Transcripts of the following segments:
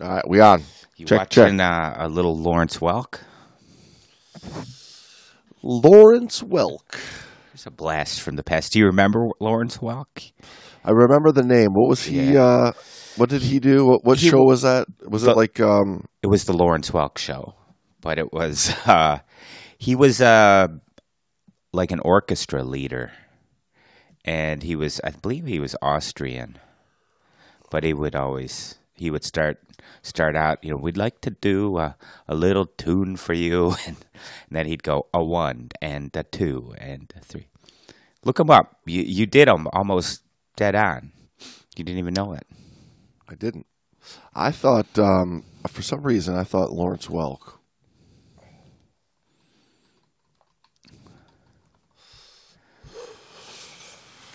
All right, we on. You check, watching check. Uh, a little Lawrence Welk? Lawrence Welk. It's a blast from the past. Do you remember Lawrence Welk? I remember the name. What was he? Yeah. Uh, what did he do? What, what He show was that? Was The- it like? Um, It was the Lawrence Welk show, but it was uh, he was uh, like an orchestra leader, and he was I believe he was Austrian, but he would always he would start start out you know we'd like to do a, a little tune for you, and, then he'd go a one and a two and a three. Look him up. You you did him almost dead on. You didn't even know it. I didn't. I thought um, for some reason I thought Lawrence Welk.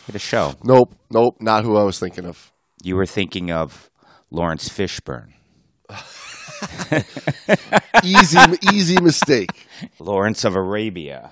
Hit a show. Nope, nope, not who I was thinking of. You were thinking of Laurence Fishburne. Easy, easy mistake. Lawrence of Arabia.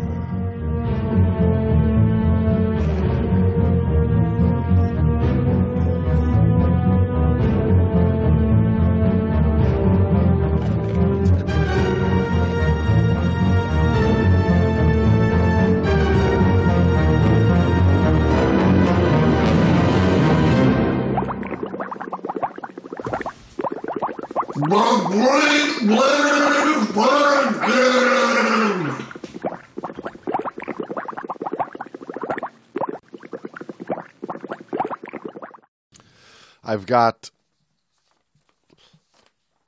I've got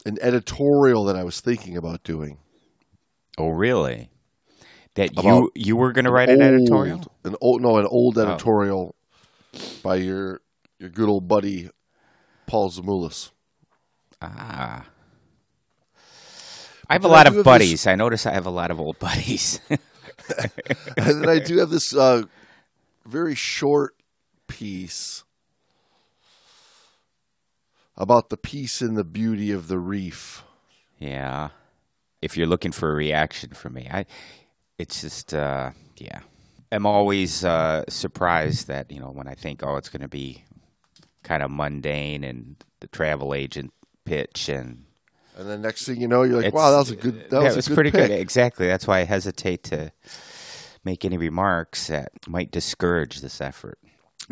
an editorial that I was thinking about doing. Oh, really? That you you were going to write an editorial? Old- An old, no, an old editorial by your your good old buddy Paul Zamoulis. Ah. I have a lot of buddies. this- I notice I have a lot of old buddies. and then I do have this uh, very short piece about the peace and the beauty of the reef. yeah. If you're looking for a reaction from me, I it's just uh yeah. I'm always uh surprised that, you know, when I think oh it's going to be kind of mundane and the travel agent pitch and And then next thing you know, you're like, It's- "Wow, that was a good. That yeah, was, was good pretty pick. good. Exactly. That's why I hesitate to make any remarks that might discourage this effort.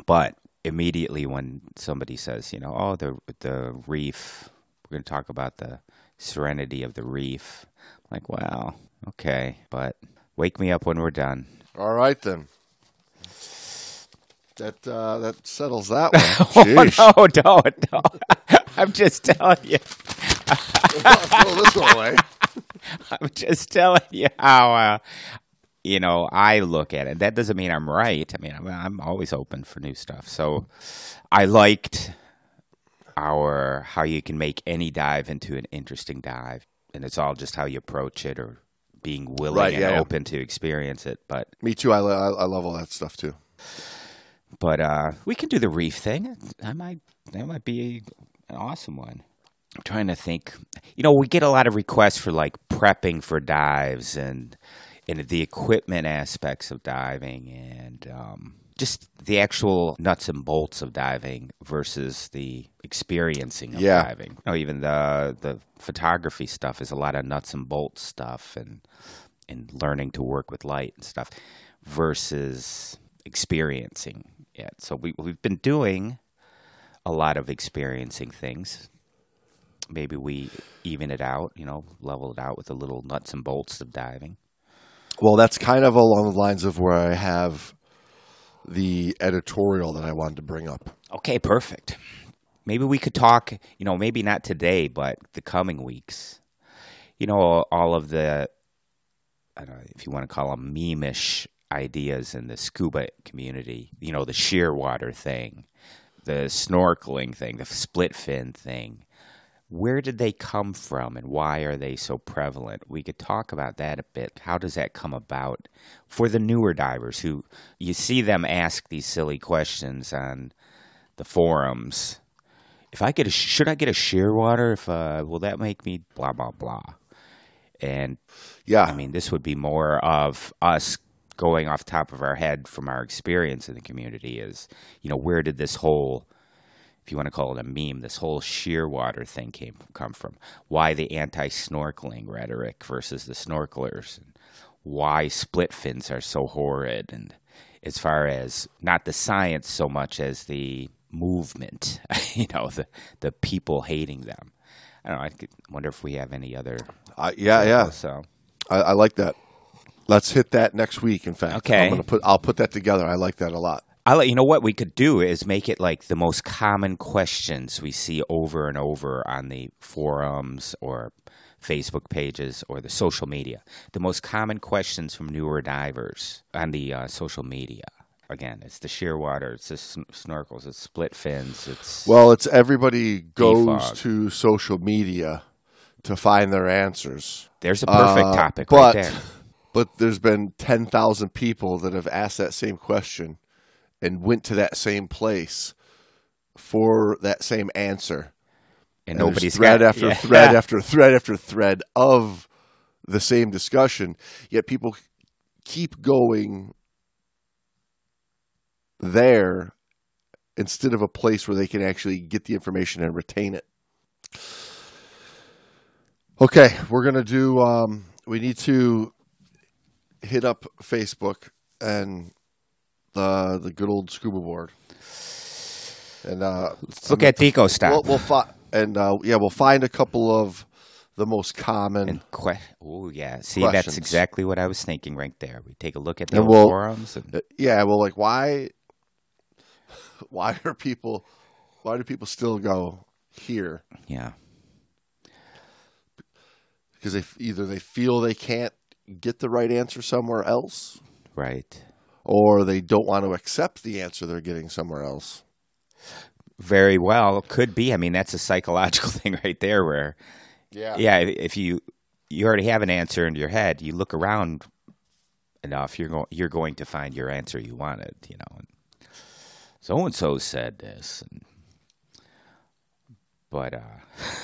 But immediately when somebody says, you know, oh, the the reef, we're going to talk about the serenity of the reef. I'm like, wow, okay, but wake me up when we're done. All right then. That uh, that settles that one. Oh no, don't, don't. I'm just telling you. Throw this one away. I'm just telling you how uh, you know I look at it. That doesn't mean I'm right. I mean, I'm, I'm always open for new stuff. So I liked our how you can make any dive into an interesting dive, and it's all just how you approach it or being willing Right, and yeah, yeah. open to experience it. But Me too. I, lo- I I love all that stuff too. but uh, we can do the reef thing. I might that might be an awesome one. I'm trying to think. You know, we get a lot of requests for like prepping for dives and and the equipment aspects of diving and um, just the actual nuts and bolts of diving versus the experiencing of Yeah. diving. You know, even the the photography stuff is a lot of nuts and bolts stuff and and learning to work with light and stuff versus experiencing it. So we we've been doing a lot of experiencing things. Maybe we even it out, you know, level it out with the little nuts and bolts of diving. Well, that's kind of along the lines of where I have the editorial that I wanted to bring up. Okay, perfect. Maybe we could talk, you know, maybe not today, but the coming weeks. You know, all of the, I don't know if you want to call them meme-ish ideas in the scuba community. You know, the Shearwater thing, the snorkeling thing, the split fin thing. Where did they come from and why are they so prevalent? We could talk about that a bit. How does that come about for the newer divers who you see them ask these silly questions on the forums? If I get a, should I get a shearwater? If uh, will that make me blah blah blah? And Yeah. I mean, this would be more of us going off top of our head from our experience in the community is, you know, where did this whole, if you want to call it a meme, this whole shearwater thing came come from? Why the anti-snorkeling rhetoric versus the snorkelers? And why split fins are so horrid? And as far as not the science so much as the movement, you know, the the people hating them. I don't know. I could wonder if we have any other. I, yeah, yeah. So I, I like that. Let's hit that next week. In fact, Okay. I'm gonna put. I'll put that together. I like that a lot. I you know what we could do is make it like the most common questions we see over and over on the forums or Facebook pages or the social media. The most common questions from newer divers on the uh, social media. Again, it's the Shearwater, it's the sn- snorkels, it's split fins, it's Well, it's everybody goes Defog. to social media to find their answers. there's a perfect Uh, topic but, right there. But there's been 10,000 people that have asked that same question and went to that same place for that same answer. And, there's nobody's thread got, after yeah. thread after thread after thread of the same discussion, yet people keep going there instead of a place where they can actually get the information and retain it. Okay, we're gonna do. Um, we need to hit up Facebook and the the good old scuba board, and uh, look at Deco stop. We'll, we'll fi- and uh, yeah, we'll find a couple of the most common. and que- oh yeah, see Questions. that's exactly what I was thinking right there. We take a look at the we'll- forums and Uh, yeah, well, like why? Why are people? Why do people still go here? yeah. Because they either they feel they can't get the right answer somewhere else, Right. Or they don't want to accept the answer they're getting somewhere else. Very well, could be. I mean, that's a psychological thing right there. Where, Yeah. yeah, if- you you already have an answer in your head, you look around enough, you're going you're going to find your answer you wanted. You know, so and so said this, and, but uh,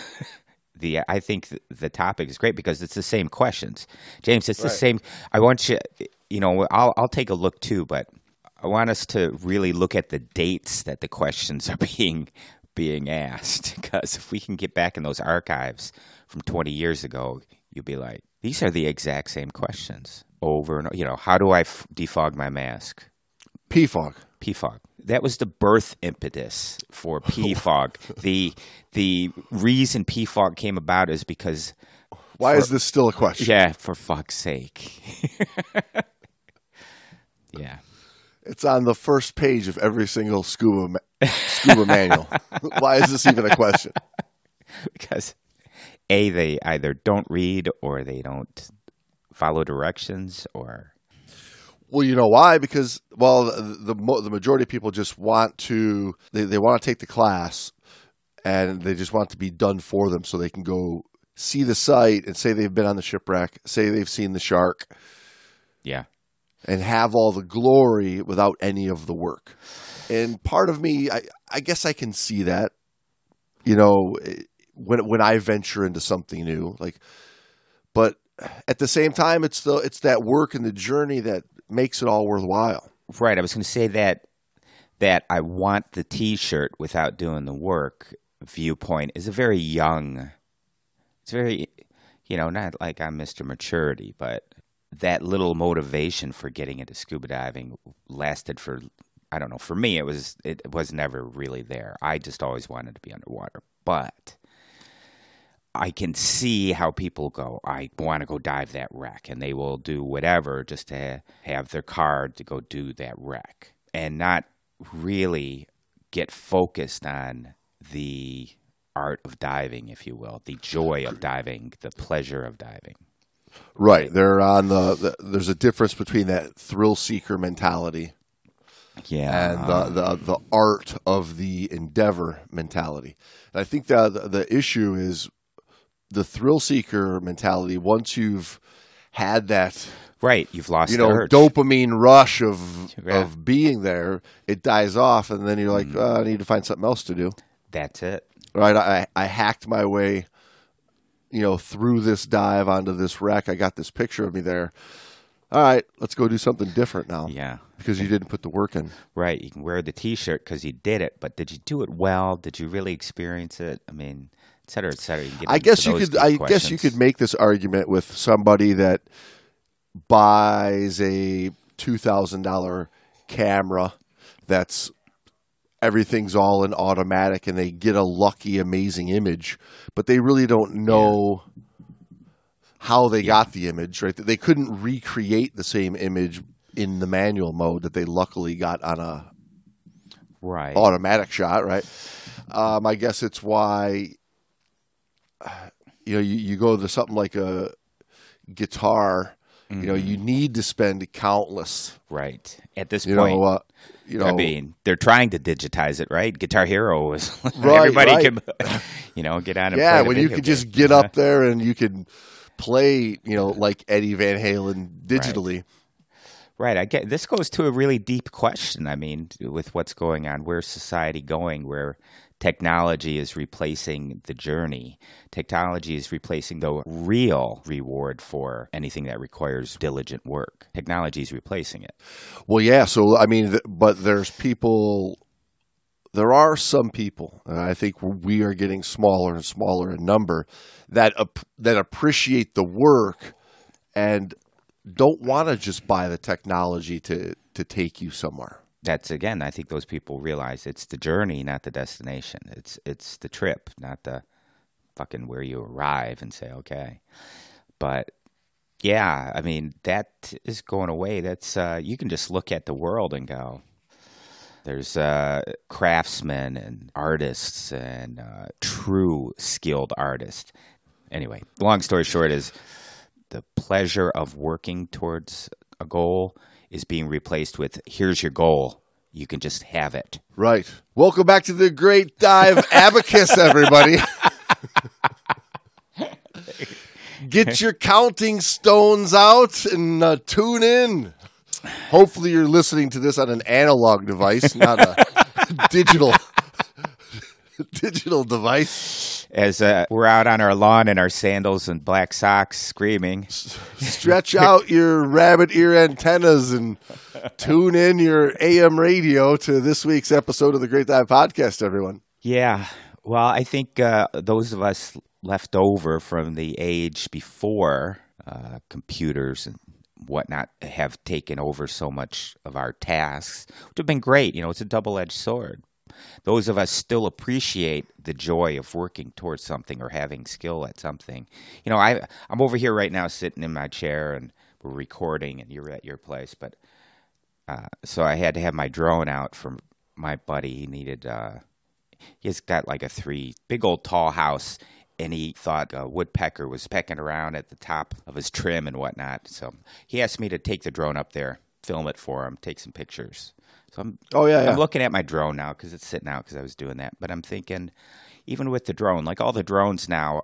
the I think the topic is great because it's the same questions, James. It's the same. I want you, you know, I'll I'll take a look too, but I want us to really look at the dates that the questions are being being asked because if we can get back in those archives from 20 years ago, you'll be like, these are the exact same questions over and o- you know, how do I f- defog my mask? PFOG. PFOG. That was the birth impetus for PFOG. the the reason PFOG came about is because Why is this still a question? yeah, for fuck's sake. Yeah. It's on the first page of every single scuba ma- scuba manual. Why is this even a question? because a they either don't read or they don't follow directions or Well, you know why? Because well, the the, the majority of people just want to they, they want to take the class, and they just want it to be done for them, so they can go see the site and say they've been on the shipwreck, say they've seen the shark, yeah and have all the glory without any of the work. And part of me, I, I guess I can see that. You know, when when I venture into something new, like, but at the same time, it's the it's that work and the journey that makes it all worthwhile. right i was going to say that that i want the t-shirt without doing the work viewpoint is a very young it's very you know not like i'm mr maturity but that little motivation for getting into scuba diving lasted for i don't know for me it was it was never really there i just always wanted to be underwater but I can see how people go. I want to go dive that wreck, and they will do whatever just to have their card to go do that wreck, and not really get focused on the art of diving, if you will, the joy of diving, the pleasure of diving. Right. They're on the, the. There's a difference between that thrill seeker mentality Yeah. and the, the the art of the endeavor mentality. And I think that the, the issue is the thrill seeker mentality. Once you've had that, right. You've lost you know, dopamine rush of Yeah. of being there, it dies off, and then you're like, Mm. oh, I need to find something else to do. That's it. Right? I I hacked my way, you know, through this dive onto this wreck. I got this picture of me there. All right, let's go do something different now Yeah. because you didn't put the work in. Right. You can wear the T-shirt because you did it, but did you do it well? Did you really experience it? I mean, et cetera, et cetera. You can get I guess you could. I guess you could make this argument with somebody that buys a two thousand dollar camera that's everything's all in automatic and they get a lucky amazing image but they really don't know how they got the image right they couldn't recreate the same image in the manual mode that they luckily got on a Right. automatic shot, right? Um, I guess it's why you know you, you go to something like a guitar. You know, you need to spend countless. Right. At this You point, know, uh, you know, I mean, they're trying to digitize it, right? Guitar Hero was Right, everybody right. can, you know, get on and yeah, when you could game. just get up uh-huh. there and you can play, you know, like Eddie Van Halen digitally. Right. I get this goes to a really deep question. I mean, with what's going on, where's society going? Where technology is replacing the journey. Technology is replacing the real reward for anything that requires diligent work. Technology is replacing it. Well, yeah. So I mean, but there's people. There are some people, and I think we are getting smaller and smaller in number, that that appreciate the work and don't want to just buy the technology to to take you somewhere. That's again, I think those people realize it's the journey, not the destination. It's it's the trip, not the fucking where you arrive and say, okay. But yeah, I mean that is going away. That's uh, you can just look at the world and go. There's uh, craftsmen and artists and uh, true skilled artists. Anyway, long story short is the pleasure of working towards a goal is being replaced with here's your goal. You can just have it. Right. Welcome back to the Great Dive Abacus, everybody. Get your counting stones out and uh, tune in. Hopefully, you're listening to this on an analog device, not a digital digital device. As uh, we're out on our lawn in our sandals and black socks screaming. Stretch out your rabbit ear antennas and tune in your AM radio to this week's episode of the Great Dive Podcast, everyone. Yeah. Well, I think uh, those of us left over from the age before uh, computers and whatnot have taken over so much of our tasks, which have been great. You know, it's a double edged sword. Those of us still appreciate the joy of working towards something or having skill at something. You know, I I'm over here right now sitting in my chair and we're recording and you're at your place, but uh, so I had to have my drone out for my buddy. He needed uh, he's got like a three big old tall house and he thought a woodpecker was pecking around at the top of his trim and whatnot so he asked me to take the drone up there film it for him take some pictures so i'm Oh, yeah, yeah. i'm looking at my drone now because it's sitting out because i was doing that but i'm thinking even with the drone like all the drones now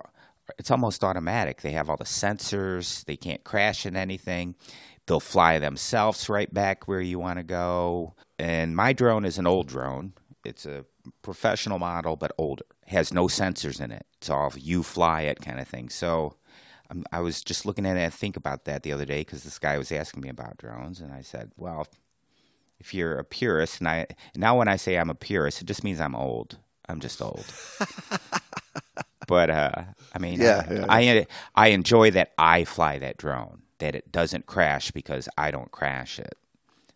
it's almost automatic they have all the sensors they can't crash in anything they'll fly themselves right back where you want to go and my drone is an old drone it's a professional model, but older. Has no sensors in it. It's all you fly it kind of thing. So um, I was just looking at it and think about that the other day because this guy was asking me about drones, and I said, well, if you're a purist, and I now when I say I'm a purist, it just means I'm old. I'm just old. but uh, I mean, Yeah, I, yeah. I I enjoy that I fly that drone, that it doesn't crash because I don't crash it,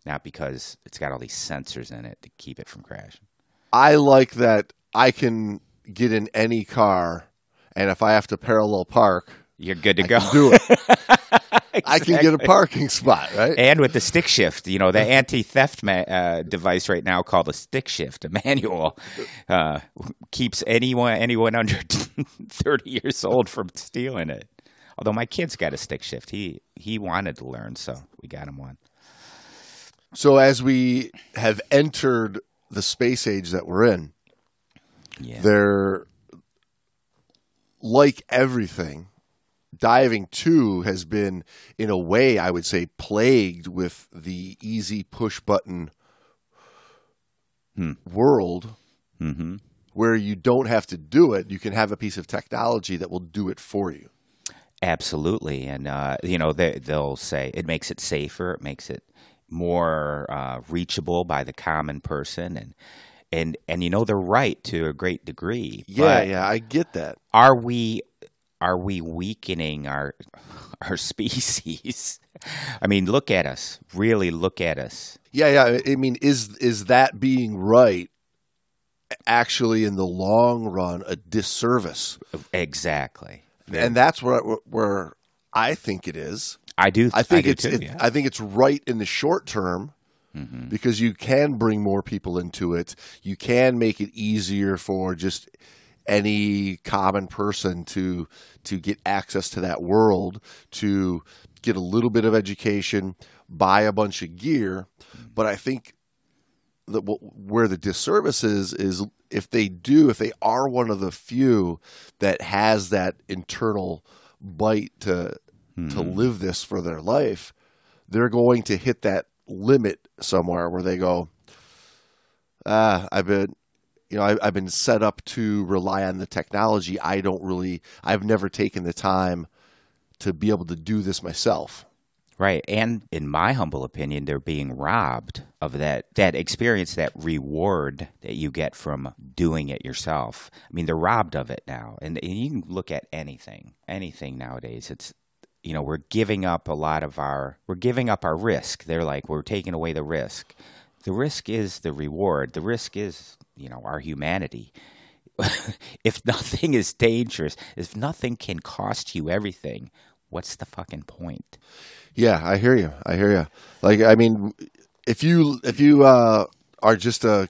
not because it's got all these sensors in it to keep it from crashing. I like that I can get in any car, and if I have to parallel park, You're good to I go. do it. I can get a parking spot, right? And with the stick shift, you know, the anti-theft ma- uh, device right now called a stick shift, a manual, uh, keeps anyone anyone under thirty years old from stealing it. Although my kid's got a stick shift, he he wanted to learn, so we got him one. So as we have entered the space age that we're in, Yeah, they're like everything. Diving too has been, in a way, I would say, plagued with the easy push button world hmm where you don't have to do it. You can have a piece of technology that will do it for you. absolutely. And uh, you know, they they'll say it makes it safer, it makes it more uh, reachable by the common person, and and and you know they're right to a great degree. Yeah, yeah, I get that. are we are we weakening our our species? I mean, look at us. Really look at us. Yeah, yeah. I mean, is is that being right? Actually, in the long run, a disservice, Exactly. and that's where where I think it is. I do. I think do it's too, it, yeah. I think it's right in the short term mm-hmm. because you can bring more people into it. You can make it easier for just any common person to to get access to that world, to get a little bit of education, buy a bunch of gear. But I think that where the disservice is is if they do, if they are one of the few that has that internal bite to to live this for their life, they're going to hit that limit somewhere where they go, ah, I've been, you know, I, I've been set up to rely on the technology. I don't really, I've never taken the time to be able to do this myself. Right. And in my humble opinion, they're being robbed of that that experience, that reward that you get from doing it yourself. I mean, they're robbed of it now. And, and you can look at anything, anything nowadays. It's you know, we're giving up a lot of our we're giving up our risk. They're like we're taking away the risk. The risk is the reward. The risk is, you know, our humanity. if nothing is dangerous, if nothing can cost you everything, what's the fucking point? Yeah, I hear you. I hear you. Like, I mean, if you if you uh, are just a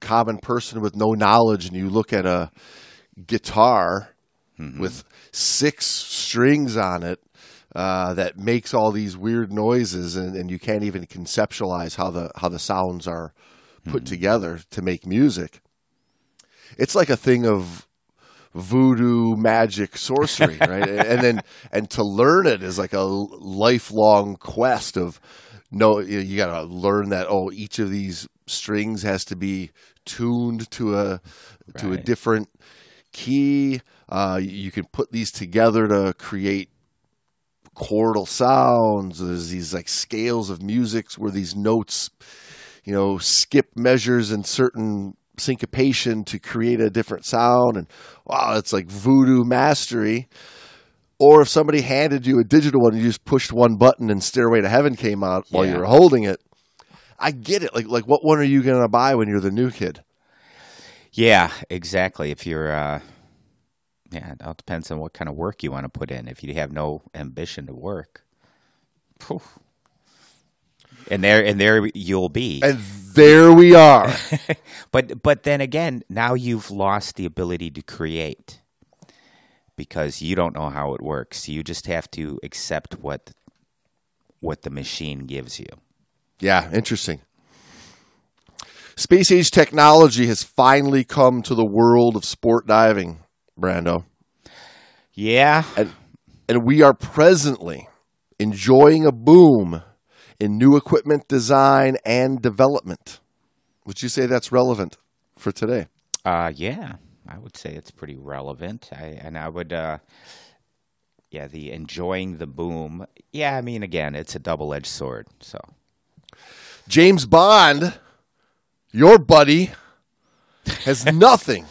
common person with no knowledge, and you look at a guitar with six strings on it uh, that makes all these weird noises, and, and you can't even conceptualize how the how the sounds are put together to make music. It's like a thing of voodoo magic sorcery right? And then and to learn it is like a lifelong quest of no you, got to learn that oh each of these strings has to be tuned to a to a different key. Uh, you can put these together to create chordal sounds. There's these like scales of music where these notes you know skip measures in certain syncopation to create a different sound and wow it's like voodoo mastery or if somebody handed you a digital one and you just pushed one button and stairway to heaven came out while you were holding it i get it like like what one are you going to buy when you're the new kid Yeah, exactly. If you're, uh, yeah, it all depends on what kind of work you want to put in. If you have no ambition to work, Phew. And there, and there you'll be. and there we are But, but then again, now you've lost the ability to create because you don't know how it works. You just have to accept what, what the machine gives you. Yeah, interesting. Space age technology has finally come to the world of sport diving, Brando. Yeah, And, and we are presently enjoying a boom in new equipment design and development. Would you say that's relevant for today? Uh, yeah, I would say it's pretty relevant. I and I would, uh, yeah, the enjoying the boom. Yeah, I mean, again, it's a double edged sword. So James Bond, your buddy, has nothing,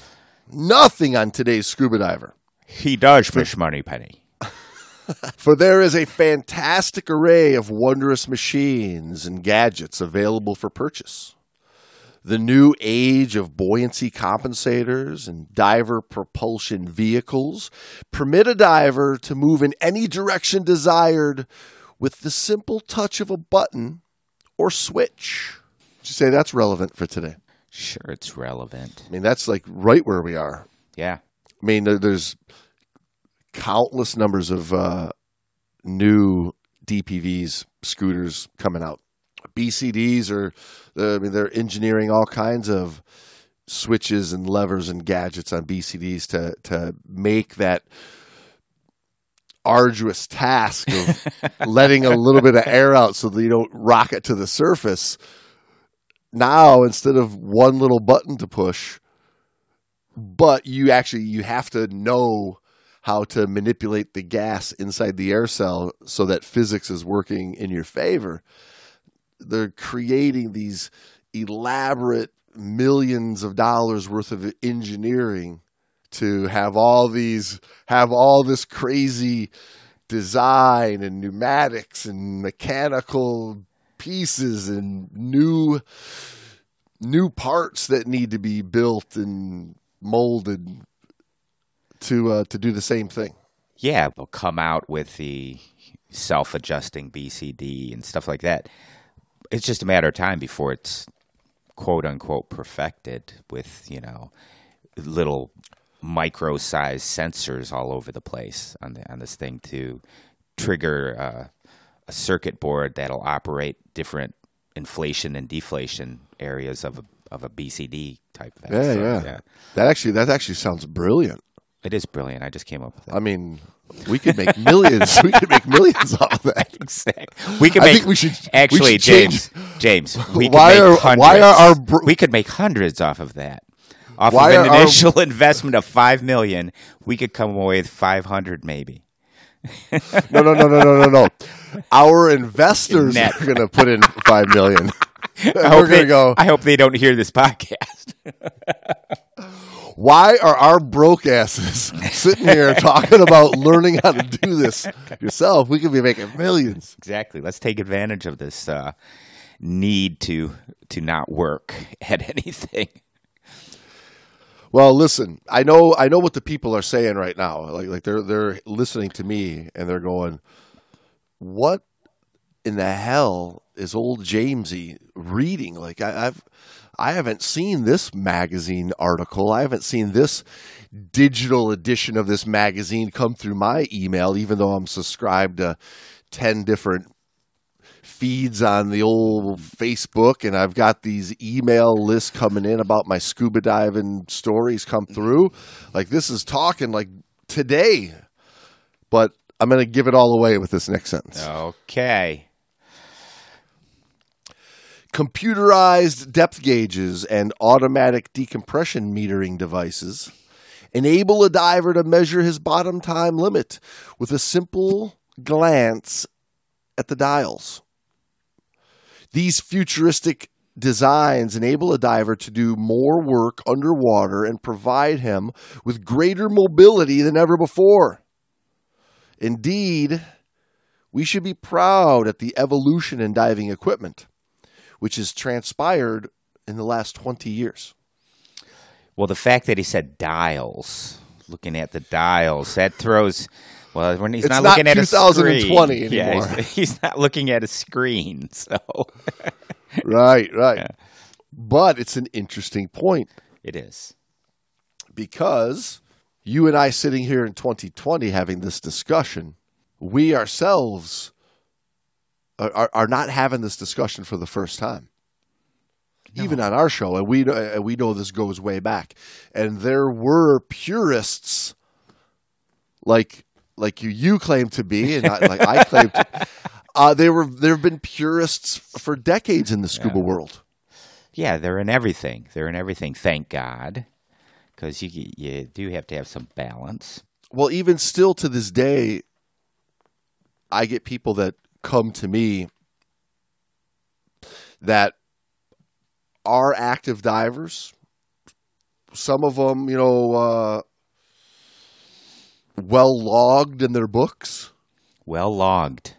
nothing on today's scuba diver. he does fish Moneypenny. For there is a fantastic array of wondrous machines and gadgets available for purchase. The new age of buoyancy compensators and diver propulsion vehicles permit a diver to move in any direction desired with the simple touch of a button or switch. Would you say that's relevant for today? Sure, it's relevant. I mean, that's like right where we are. Yeah, I mean, there's countless numbers of uh, new DPVs, scooters coming out. BCDs are, uh, I mean, they're engineering all kinds of switches and levers and gadgets on BCDs to to make that arduous task of letting a little bit of air out so that you don't rock it to the surface. Now, instead of one little button to push, but you actually you have to know how to manipulate the gas inside the air cell so that physics is working in your favor. They're creating these elaborate millions of dollars worth of engineering to have all these have all this crazy design and pneumatics and mechanical pieces and new new parts that need to be built and molded to uh, to do the same thing. Yeah, they'll come out with the self-adjusting BCD and stuff like that. It's just a matter of time before it's quote unquote perfected with you know little micro sized sensors all over the place on the on this thing to trigger uh, a circuit board that'll operate different inflation and deflation areas of a of a BCD type thing. Yeah, So, yeah, That actually that actually sounds brilliant. It is brilliant. I just came up with it. I mean, we could make millions. we could make millions off of that. Exactly. We could I make. think we should- we actually, should change- James. James, we could Why make are- hundreds. why are our br- we could make hundreds off of that. Off Why of an our- initial investment of five million, we could come away with five hundred, maybe. No, no, no, no, no, no, no. Our investors Net. are going to put in five million. I We're hope going they- to go. I hope they don't hear this podcast. Why are our broke asses sitting here talking about learning how to do this yourself? We could be making millions. exactly. Let's take advantage of this uh, need to to not work at anything. Well, listen, I know I know what the people are saying right now. Like like they're they're listening to me and they're going, "What in the hell is old Jamesy reading?" Like I, I've I haven't seen this magazine article. I haven't seen this digital edition of this magazine come through my email, even though I'm subscribed to ten different feeds on the old Facebook, and I've got these email lists coming in about my scuba diving stories come mm-hmm. through. Like this is talking like today, but I'm going to give it all away with this next sentence. Okay. Computerized depth gauges and automatic decompression metering devices enable a diver to measure his bottom time limit with a simple glance at the dials. These futuristic designs enable a diver to do more work underwater and provide him with greater mobility than ever before. Indeed, we should be proud at the evolution in diving equipment, which has transpired in the last 20 years. Well, the fact that he said dials, looking at the dials, that throws. Well, when he's It's not, not looking at a 2020 screen, yeah, anymore. he's, he's not looking at a screen. So Right, right. But it's an interesting point it is. because you and I sitting here in 2020 having this discussion, we ourselves are, are, not having this discussion for the first time. Even on our show, and we know, and we know this goes way back, and there were purists like like you you claim to be, and I, like I claim to. Uh, there were there have been purists for decades in the scuba world. Yeah, they're in everything. They're in everything. Thank God, because you you do have to have some balance. well, even still to this day, I get people that come to me that are active divers. Some of them, you know, uh, well logged in their books. Well logged.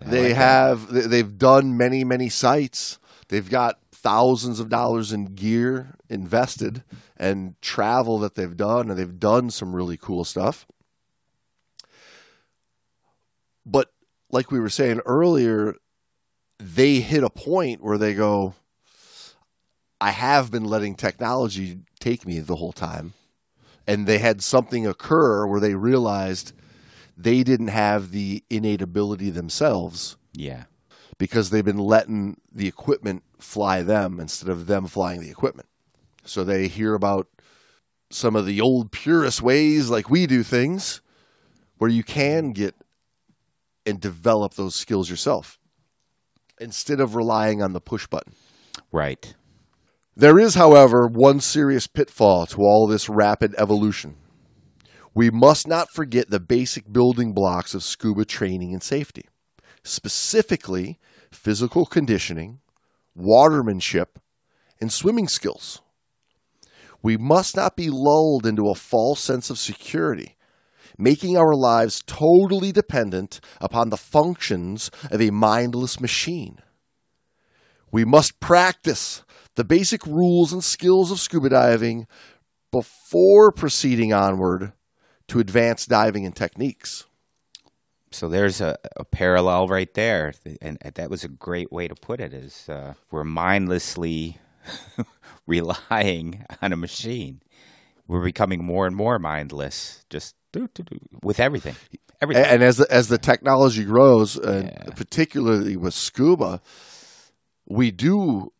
I they like have they- they've done many many sites. They've got thousands of dollars in gear invested and travel that they've done, and they've done some really cool stuff. But like we were saying earlier, they hit a point where they go, "I have been letting technology take me the whole time." and they had something occur where they realized they didn't have the innate ability themselves Yeah. because they've been letting the equipment fly them instead of them flying the equipment. So they hear about some of the old purist ways like we do things where you can get and develop those skills yourself instead of relying on the push button. Right. There is, however, one serious pitfall to all this rapid evolution. We must not forget the basic building blocks of scuba training and safety, specifically physical conditioning, watermanship, and swimming skills. We must not be lulled into a false sense of security, making our lives totally dependent upon the functions of a mindless machine. We must practice the basic rules and skills of scuba diving before proceeding onward to advanced diving and techniques. So there's a, a parallel right there, and that was a great way to put it. Is uh, we're mindlessly relying on a machine. We're becoming more and more mindless, just with everything. Everything. And as the, as the technology grows, uh, and particularly with scuba, we do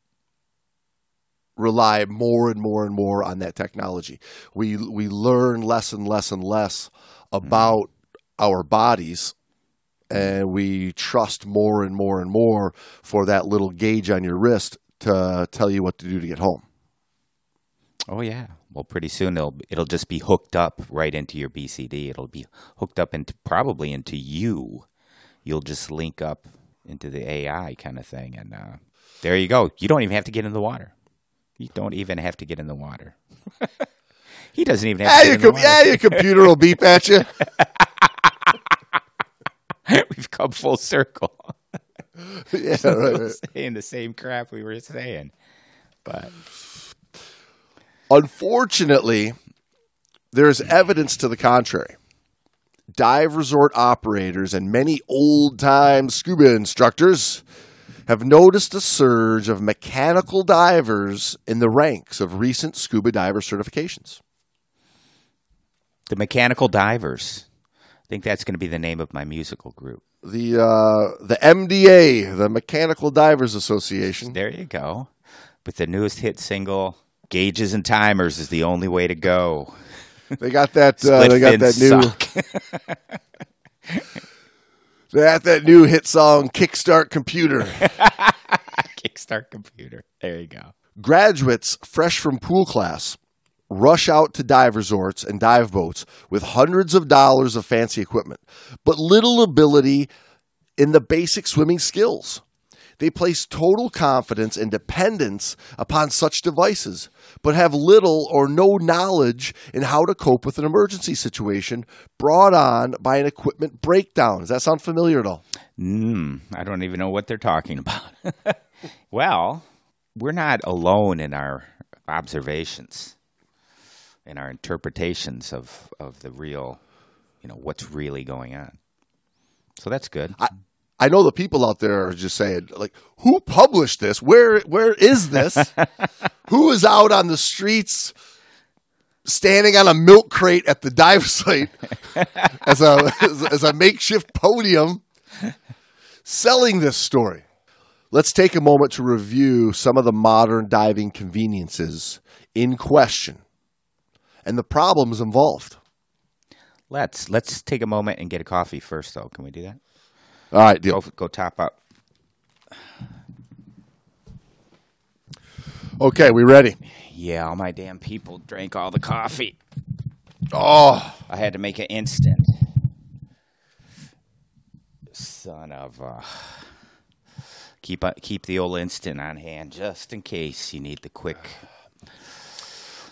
rely more and more and more on that technology. We we learn less and less and less mm-hmm. about our bodies mm-hmm. and we trust more and more and more for that little gauge on your wrist to tell you what to do to get home. Oh yeah. Well, pretty soon it'll it'll just be hooked up right into your BCD. It'll be hooked up into probably into you. You'll just link up into the AI kind of thing, and uh, there you go. You don't even have to get in the water. You don't even have to get in the water. he doesn't even have Yeah, to your, get in the com- yeah, your computer will beep at you. We've come full circle. yeah, right, right. saying the same crap we were saying, but Unfortunately, there's evidence to the contrary. Dive resort operators and many old time scuba instructors have noticed a surge of mechanical divers in the ranks of recent scuba diver certifications. the mechanical divers. I think that's going to be the name of my musical group. The uh, the MDA, the Mechanical Divers Association, There you go. With the newest hit single, "Gauges and Timers" is the only way to go. they got that uh, they got that new they got that new hit song Kickstart Computer. Kickstart computer. There you go. Graduates fresh from pool class rush out to dive resorts and dive boats with hundreds of dollars of fancy equipment, but little ability in the basic swimming skills. They place total confidence and dependence upon such devices, but have little or no knowledge in how to cope with an emergency situation brought on by an equipment breakdown. Does that sound familiar at all? Mm, I don't even know what they're talking about. well, we're not alone in our observations, in our interpretations of, of the real, you know, what's really going on. So that's good. I know the people out there are just saying, like, who published this? Where where is this? who is out on the streets standing on a milk crate at the dive site as a as, as a makeshift podium selling this story? Let's take a moment to review some of the modern diving conveniences in question and the problems involved. let's let's take a moment and get a coffee first, though. Can we do that? All right, deal. Go go top up. Okay, we ready? Yeah, all my damn people drank all the coffee. Oh, I had to make it instant. Son of a. Keep uh, keep the old instant on hand just in case you need the quick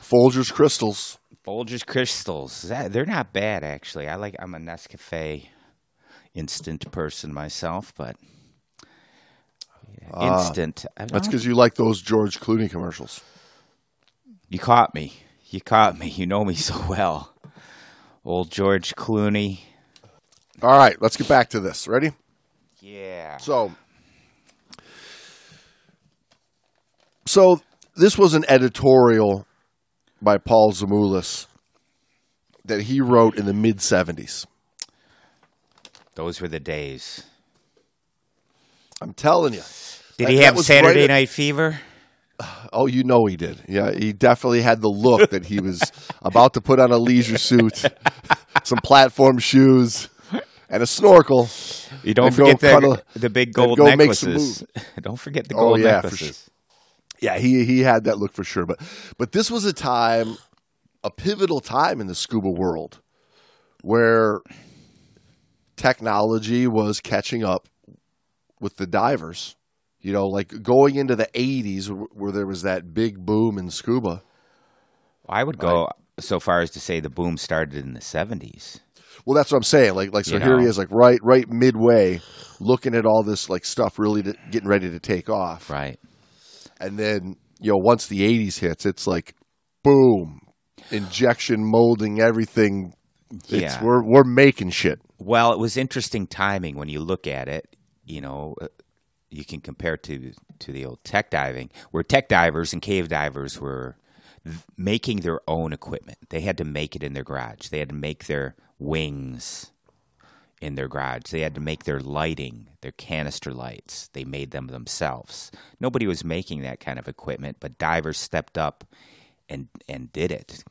Folgers crystals. Folgers crystals. That, they're not bad actually. I like. I'm a Nescafe instant person myself, but instant. Ah, I That's because you like those George Clooney commercials. you caught me. You caught me. You know me so well. Old George Clooney. All right, let's get back to this. Ready? Yeah. So, so this was an editorial by Paul Zamoulis that he wrote in the mid 70s. Those were the days. I'm telling you. Did That- he have Saturday right at- Night Fever? Oh, you know he did. Yeah, he definitely had the look that he was about to put on a leisure suit, some platform shoes, and a snorkel. You don't forget the, the big gold go make some necklaces. don't forget the Oh, gold yeah, for necklaces. Yeah, he he had that look for sure. But but this was a time, a pivotal time in the scuba world, where technology was catching up with the divers. You know, like going into the '80s, where there was that big boom in scuba. I would go so far as to say the boom started in the 70s. Well, that's what I'm saying. Like, like so You here he is, like right, right midway, looking at all this like stuff, really to, getting ready to take off. Right. And then you know, once the '80s hits, it's like, boom, injection molding everything. It's, Yeah. we're we're making shit. Well, it was interesting timing when you look at it. You know, uh, you can compare to to the old tech diving, where tech divers and cave divers were making their own equipment. They had to make it in their garage. They had to make their wings in their garage. They had to make their lighting, their canister lights. They made them themselves. Nobody was making that kind of equipment, but divers stepped up and and did it.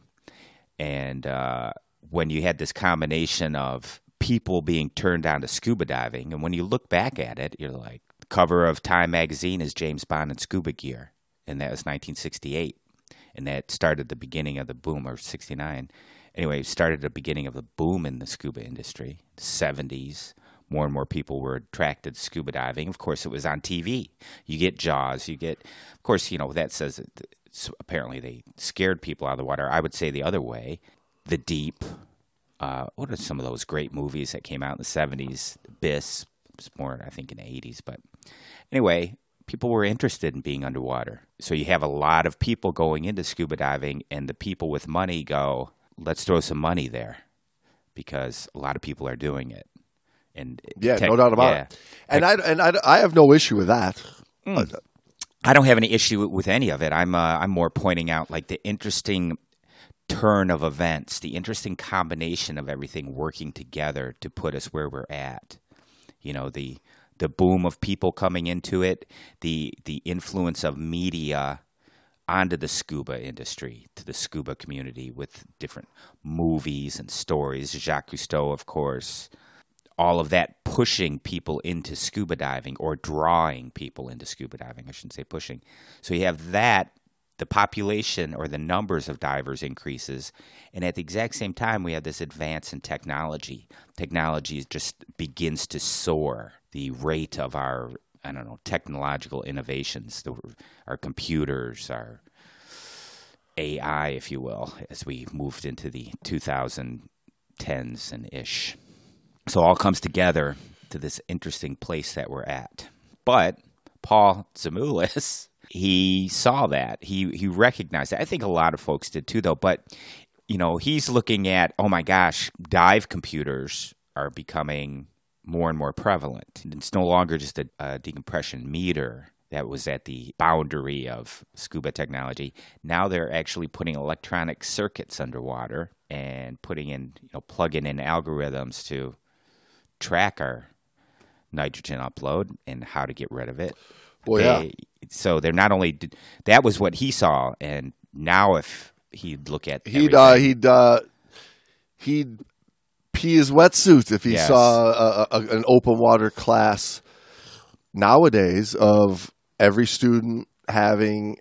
And uh, when you had this combination of people being turned on to scuba diving, and when you look back at it, you're like, the cover of Time magazine is James Bond in scuba gear, and that was 1968, and that started the beginning of the boom, or 69. Anyway, started the beginning of the boom in the scuba industry, 70s. More and more people were attracted to scuba diving. Of course, it was on TV. You get Jaws. You get, of course, you know that says that apparently they scared people out of the water. I would say the other way. The Deep. Uh, what are some of those great movies that came out in the seventies? Abyss. It's more, I think, in the eighties. But anyway, people were interested in being underwater. So you have a lot of people going into scuba diving, and the people with money go, "Let's throw some money there," because a lot of people are doing it. And Yeah, tech- no doubt about yeah. it. And I and I, I have no issue with that. I don't have any issue with any of it. I'm uh, I'm more pointing out like the interesting turn of events, the interesting combination of everything working together to put us where we're at. You know, the the boom of people coming into it, the the influence of media onto the scuba industry, to the scuba community with different movies and stories. Jacques Cousteau, of course, all of that pushing people into scuba diving or drawing people into scuba diving. I shouldn't say pushing. So you have that, the population or the numbers of divers increases. And at the exact same time, we have this advance in technology. Technology just begins to soar. The rate of our, I don't know, technological innovations, the, our computers, our AI, if you will, as we moved into the 2010s and ish. So all comes together to this interesting place that we're at. But Paul Tzimoulis, he saw that. He he recognized that. I think a lot of folks did too though, but you know, he's looking at, oh my gosh, dive computers are becoming more and more prevalent. It's no longer just a, a decompression meter that was at the boundary of scuba technology. Now they're actually putting electronic circuits underwater and putting in, you know, plugging in algorithms to track our nitrogen upload and how to get rid of it. Well, yeah. So they're not only did, that was what he saw, and now if he'd look at He'd uh, he'd uh, he'd pee his wetsuit if he Yes. saw a, a, an open water class nowadays of every student having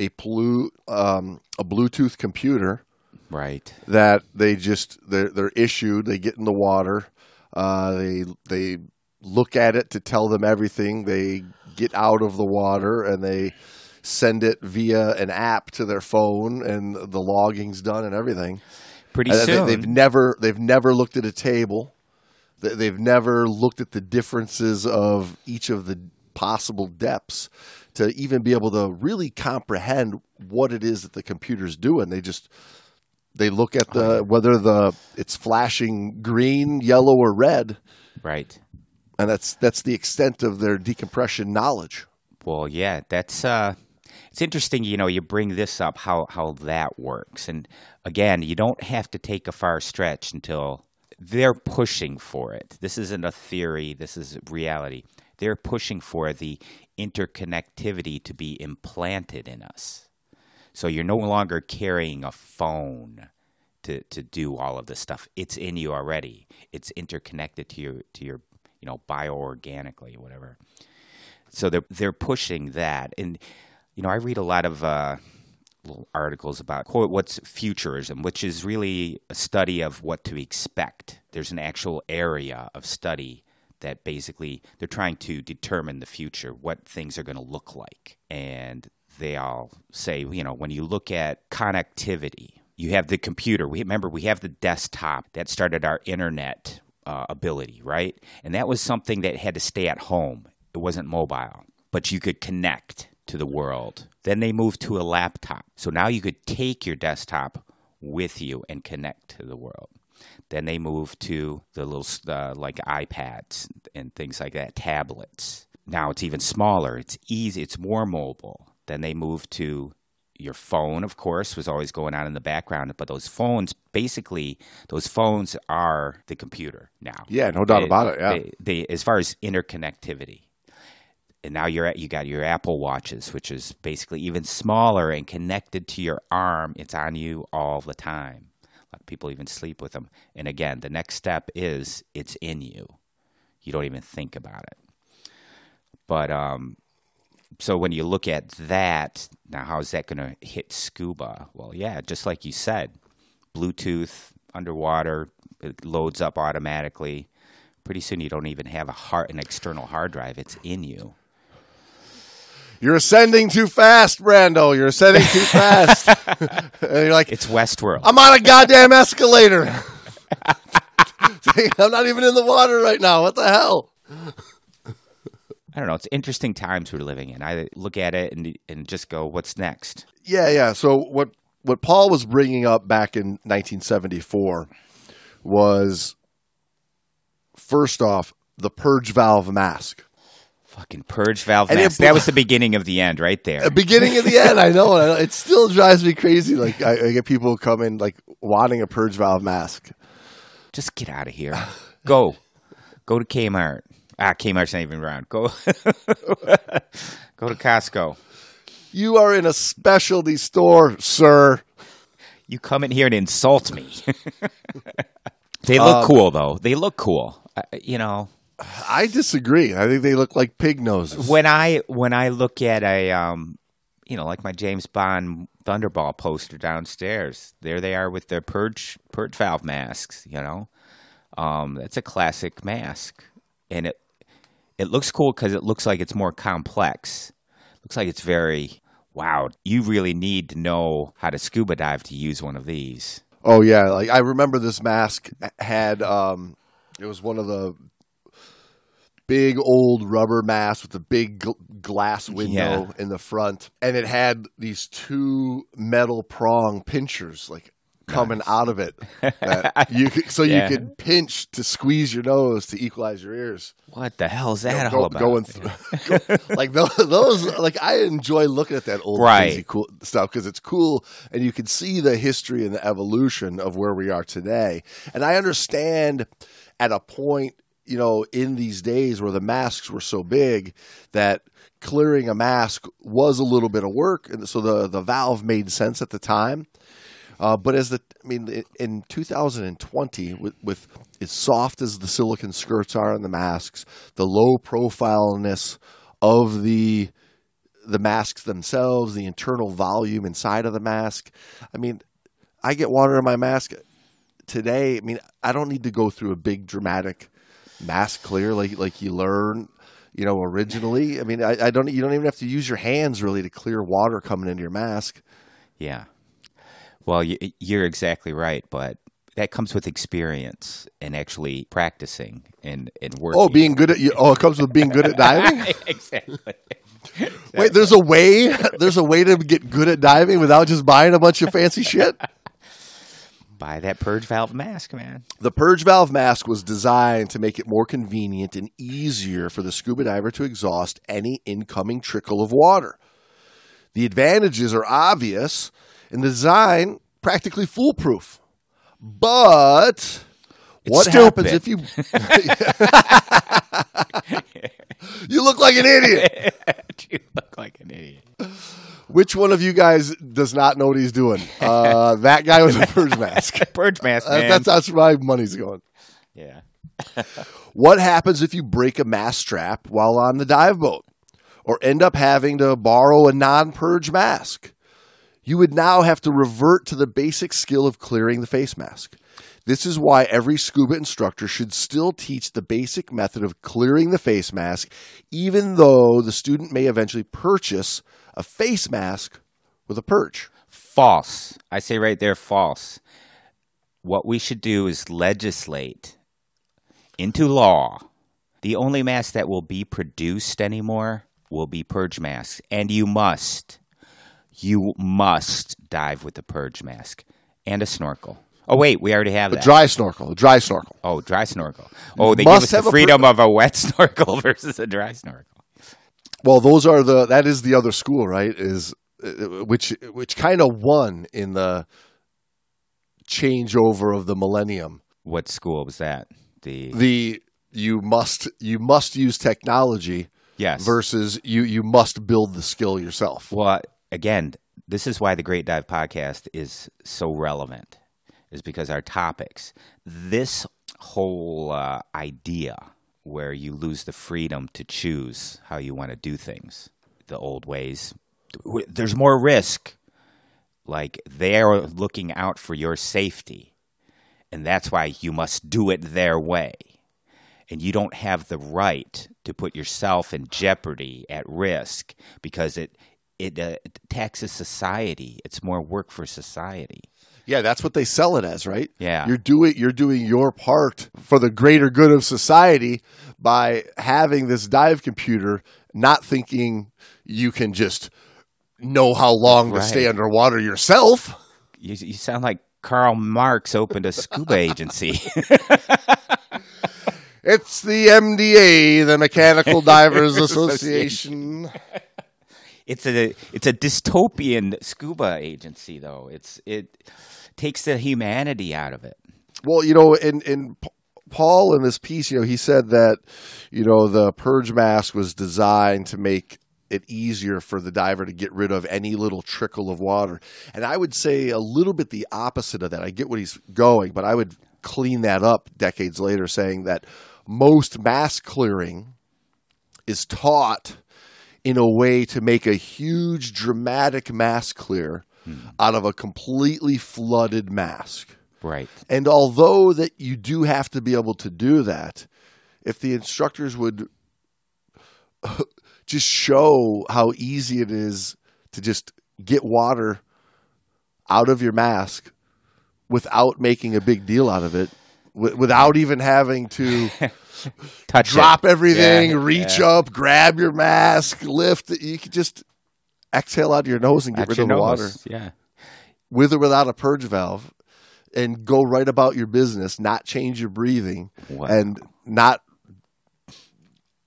a blue um, a Bluetooth computer right, that they just they're, they're issued. They get in the water. Uh, they they look at it to tell them everything. They get out of the water and they send it via an app to their phone, and the logging's done and everything. pretty And soon. they, have never they've never looked at a table. They- They've never looked at the differences of each of the possible depths to even be able to really comprehend what it is that the computer's doing. They just they look at the whether the it's flashing green, yellow, or red, right. And that's that's the extent of their decompression knowledge. Well, yeah, that's uh, it's interesting, you know, you bring this up how how that works, and again, you don't have to take a far stretch until they're pushing for it. This isn't a theory. This is reality. They're pushing for the interconnectivity to be implanted in us. So you're no longer carrying a phone to, to do all of this stuff. It's in you already. It's interconnected to your to your you know bioorganically whatever. So they're they're pushing that, and you know I read a lot of uh, little articles about quote what's futurism, which is really a study of what to expect. There's an actual area of study that basically they're trying to determine the future, what things are going to look like, and they all say you know when you look at connectivity you have the computer. We remember we have the desktop that started our internet uh, ability, right? And that was something that had to stay at home. It wasn't mobile, but you could connect to the world. Then they moved to a laptop. So now you could take your desktop with you and connect to the world. Then they moved to the little uh, like iPads and things like that, tablets. Now it's even smaller. It's easy. It's more mobile. Then they moved to your phone, of course, was always going on in the background, but those phones, basically, those phones are the computer now. Yeah, no doubt They- about it. Yeah. They, they, as far as interconnectivity, and now you're at, you got your Apple watches, which is basically even smaller and connected to your arm. It's on you all the time. A lot of people even sleep with them. And again, the next step is it's in you. You don't even think about it. But um, so when you look at that, now how is that going to hit scuba? Well, yeah, just like you said, Bluetooth underwater, it loads up automatically. Pretty soon you don't even have a hard, an external hard drive; it's in you. You're ascending too fast, Brando. You're ascending too fast. and you're like, It's Westworld. I'm on a goddamn escalator. I'm not even in the water right now. What the hell? I don't know. It's interesting times we're living in. I look at it and and just go, "What's next?" Yeah, yeah. So what what Paul was bringing up back in 1974 was first off the purge valve mask. Fucking purge valve And mask. bl- That was the beginning of the end, right there. At beginning of the end, I know, it still drives me crazy. Like I, I get people coming like wanting a purge valve mask. Just get out of here. Go, go to Kmart. Ah, Kmart's not even around. Go, go to Costco. You are in a specialty store, sir. You come in here and insult me. they look cool though. They look cool. Uh, you know, I disagree. I think they look like pig noses. when I when I look at a um, you know, like my James Bond Thunderball poster downstairs, there they are with their purge purge valve masks. You know, um, that's a classic mask, and it it looks cool because it looks like it's more complex. Looks like it's very wow. You really need to know how to scuba dive to use one of these. Oh yeah, like I remember this mask had um it was one of the big old rubber masks with the big gl- glass window Yeah. in the front and it had these two metal prong pinchers like coming out of it that you could, so Yeah. you could pinch to squeeze your nose to equalize your ears. What the hell is that Go- all about? going through, go- like those, those like I enjoy looking at that old Right. crazy cool stuff because it's cool and you can see the history and the evolution of where we are today. And I understand at a point, you know, in these days where the masks were so big that clearing a mask was a little bit of work, and so the the valve made sense at the time. Uh, but as the, I mean, in 2020, with, with as soft as the silicon skirts are on the masks, the low profileness of the the masks themselves, the internal volume inside of the mask. I mean, I get water in my mask today. I mean, I don't need to go through a big dramatic mask clear like like you learn. You know, originally. I mean, I, I don't. You don't even have to use your hands really to clear water coming into your mask. Yeah. Well, you, you're exactly right, but that comes with experience and actually practicing and, and working. Oh, being good at you. Oh, it comes with being good at diving. exactly. Wait, there's a way. There's a way to get good at diving without just buying a bunch of fancy shit. Buy that purge valve mask, man. The purge valve mask was designed to make it more convenient and easier for the scuba diver to exhaust any incoming trickle of water. The advantages are obvious and the design practically foolproof. But what stupid. happens if you You look like an idiot. you look like an idiot. Which one of you guys does not know what he's doing? Uh, that guy with a purge mask. Purge mask, Uh, that's that's where my money's going. yeah. What happens if you break a mask strap while on the dive boat or end up having to borrow a non purge mask? You would now have to revert to the basic skill of clearing the face mask. This is why every scuba instructor should still teach the basic method of clearing the face mask, even though the student may eventually purchase a face mask with a purge. False. I say right there, false. What we should do is legislate into law the only mask that will be produced anymore will be purge masks. And you must, you must dive with a purge mask and a snorkel. Oh, wait, we already have A that. dry snorkel, a dry snorkel. oh, dry snorkel. Oh, they Must give us the have a pur- freedom of a wet snorkel versus a dry snorkel. Well, those are the that is the other school, right? Is uh, which which kind of won in the changeover of the millennium. What school was that? The The you must you must use technology yes. versus you you must build the skill yourself. Well, again, this is why the Great Dive podcast is so relevant, is because our topics, this whole uh, idea where you lose the freedom to choose how you want to do things, the old ways, there's more risk. Like they're looking out for your safety, and that's why you must do it their way. And you don't have the right to put yourself in jeopardy at risk because it it, uh, it taxes society. It's more work for society. Yeah, that's what they sell it as, right? Yeah. You're doing you're doing your part for the greater good of society by having this dive computer, not thinking you can just know how long to stay underwater yourself. You, you sound like Karl Marx opened a scuba agency. It's the MDA, the Mechanical Divers Association. It's a it's a dystopian scuba agency, though. It's it takes the humanity out of it. Well, you know, in in Paul in this piece, you know, he said that you know the purge mask was designed to make it easier for the diver to get rid of any little trickle of water. And I would say a little bit the opposite of that. I get what he's going, but I would clean that up decades later saying that most mask clearing is taught in a way to make a huge dramatic mask clear hmm. out of a completely flooded mask. Right. And although that you do have to be able to do that, if the instructors would just show how easy it is to just get water out of your mask without making a big deal out of it, wi- without even having to Touch drop it. everything, Yeah, reach yeah. up, grab your mask, lift. You could just exhale out of your nose and get Out rid of the nose. water Yeah. with or without a purge valve and go right about your business, not change your breathing Wow. and not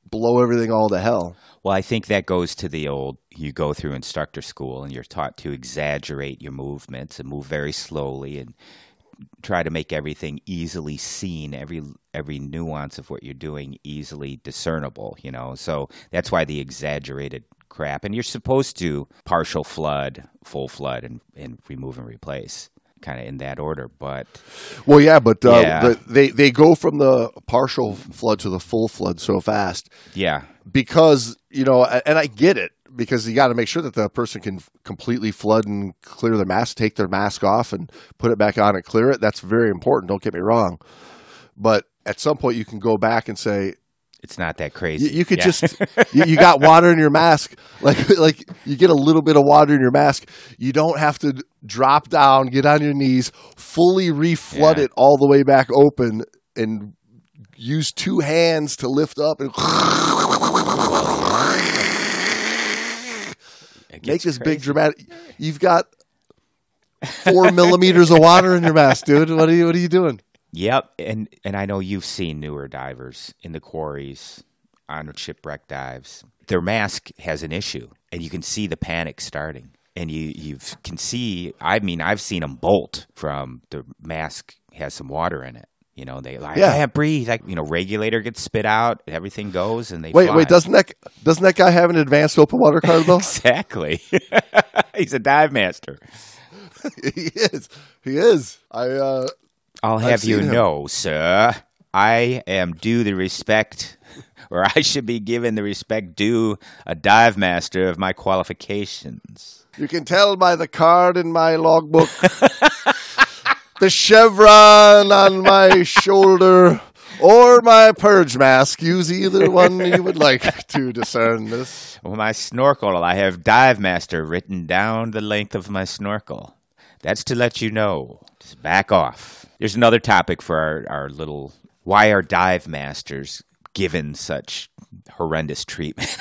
blow everything all to hell. Well, I think that goes to the old you go through instructor school and you're taught to exaggerate your movements and move very slowly and try to make everything easily seen, every every nuance of what you're doing easily discernible, you know. So that's why the exaggerated crap and you're supposed to partial flood, full flood and, and remove and replace. Kind of in that order, but Well, yeah, but uh, Yeah. the, they they go from the partial flood to the full flood so fast yeah, because you know, and I get it because you got to make sure that the person can completely flood and clear their mask, take their mask off, and put it back on and clear it. That's very important. Don't get me wrong, but at some point you can go back and say, it's not that crazy. You, you could Yeah. just you, you got water in your mask, like like you get a little bit of water in your mask. You don't have to drop down, get on your knees, fully reflood Yeah. it all the way back open, and use two hands to lift up and make this big dramatic. You've got four millimeters of water in your mask, dude. What are you What are you doing? Yep, and and I know you've seen newer divers in the quarries on shipwreck dives their mask has an issue, and you can see the panic starting. And you you can see. I mean, I've seen them bolt from the mask has some water in it. You know, they like Yeah. I can't breathe. Like you know, regulator gets spit out, everything goes, and they Wait, fly. wait, doesn't that doesn't that guy have an advanced open water card though? exactly. He's a dive master. he is. He is. I uh I'll have you him. know, sir, I am due the respect, or I should be given the respect due a dive master of my qualifications. you can tell by the card in my logbook. the chevron on my shoulder or my purge mask. Use either one you would like to discern this. With my snorkel, I have dive master written down the length of my snorkel. That's to let you know. Just back off. There's another topic for our, our little. Why are dive masters given such horrendous treatment?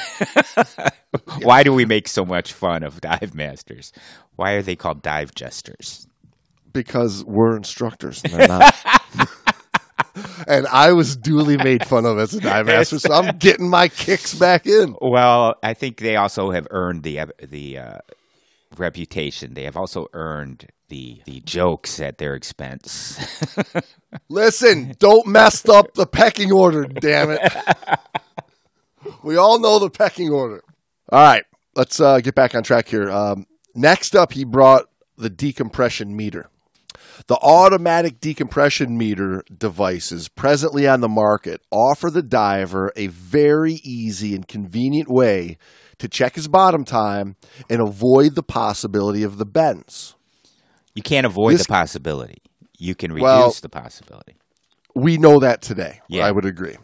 Why do we make so much fun of dive masters? Why are they called dive jesters? Because we're instructors and they're not. and I was duly made fun of as a dive master, so I'm getting my kicks back in. Well, I think they also have earned the the uh, reputation. They have also earned the the jokes at their expense. Listen, don't mess up the pecking order, damn it. We all know the pecking order. All right, let's uh, get back on track here. Um, next up, he brought the decompression meter. The automatic decompression meter devices presently on the market offer the diver a very easy and convenient way to check his bottom time and avoid the possibility of the bends. you can't avoid This- the possibility. You can reduce Well- the possibility. We know that today. Yeah. I would agree.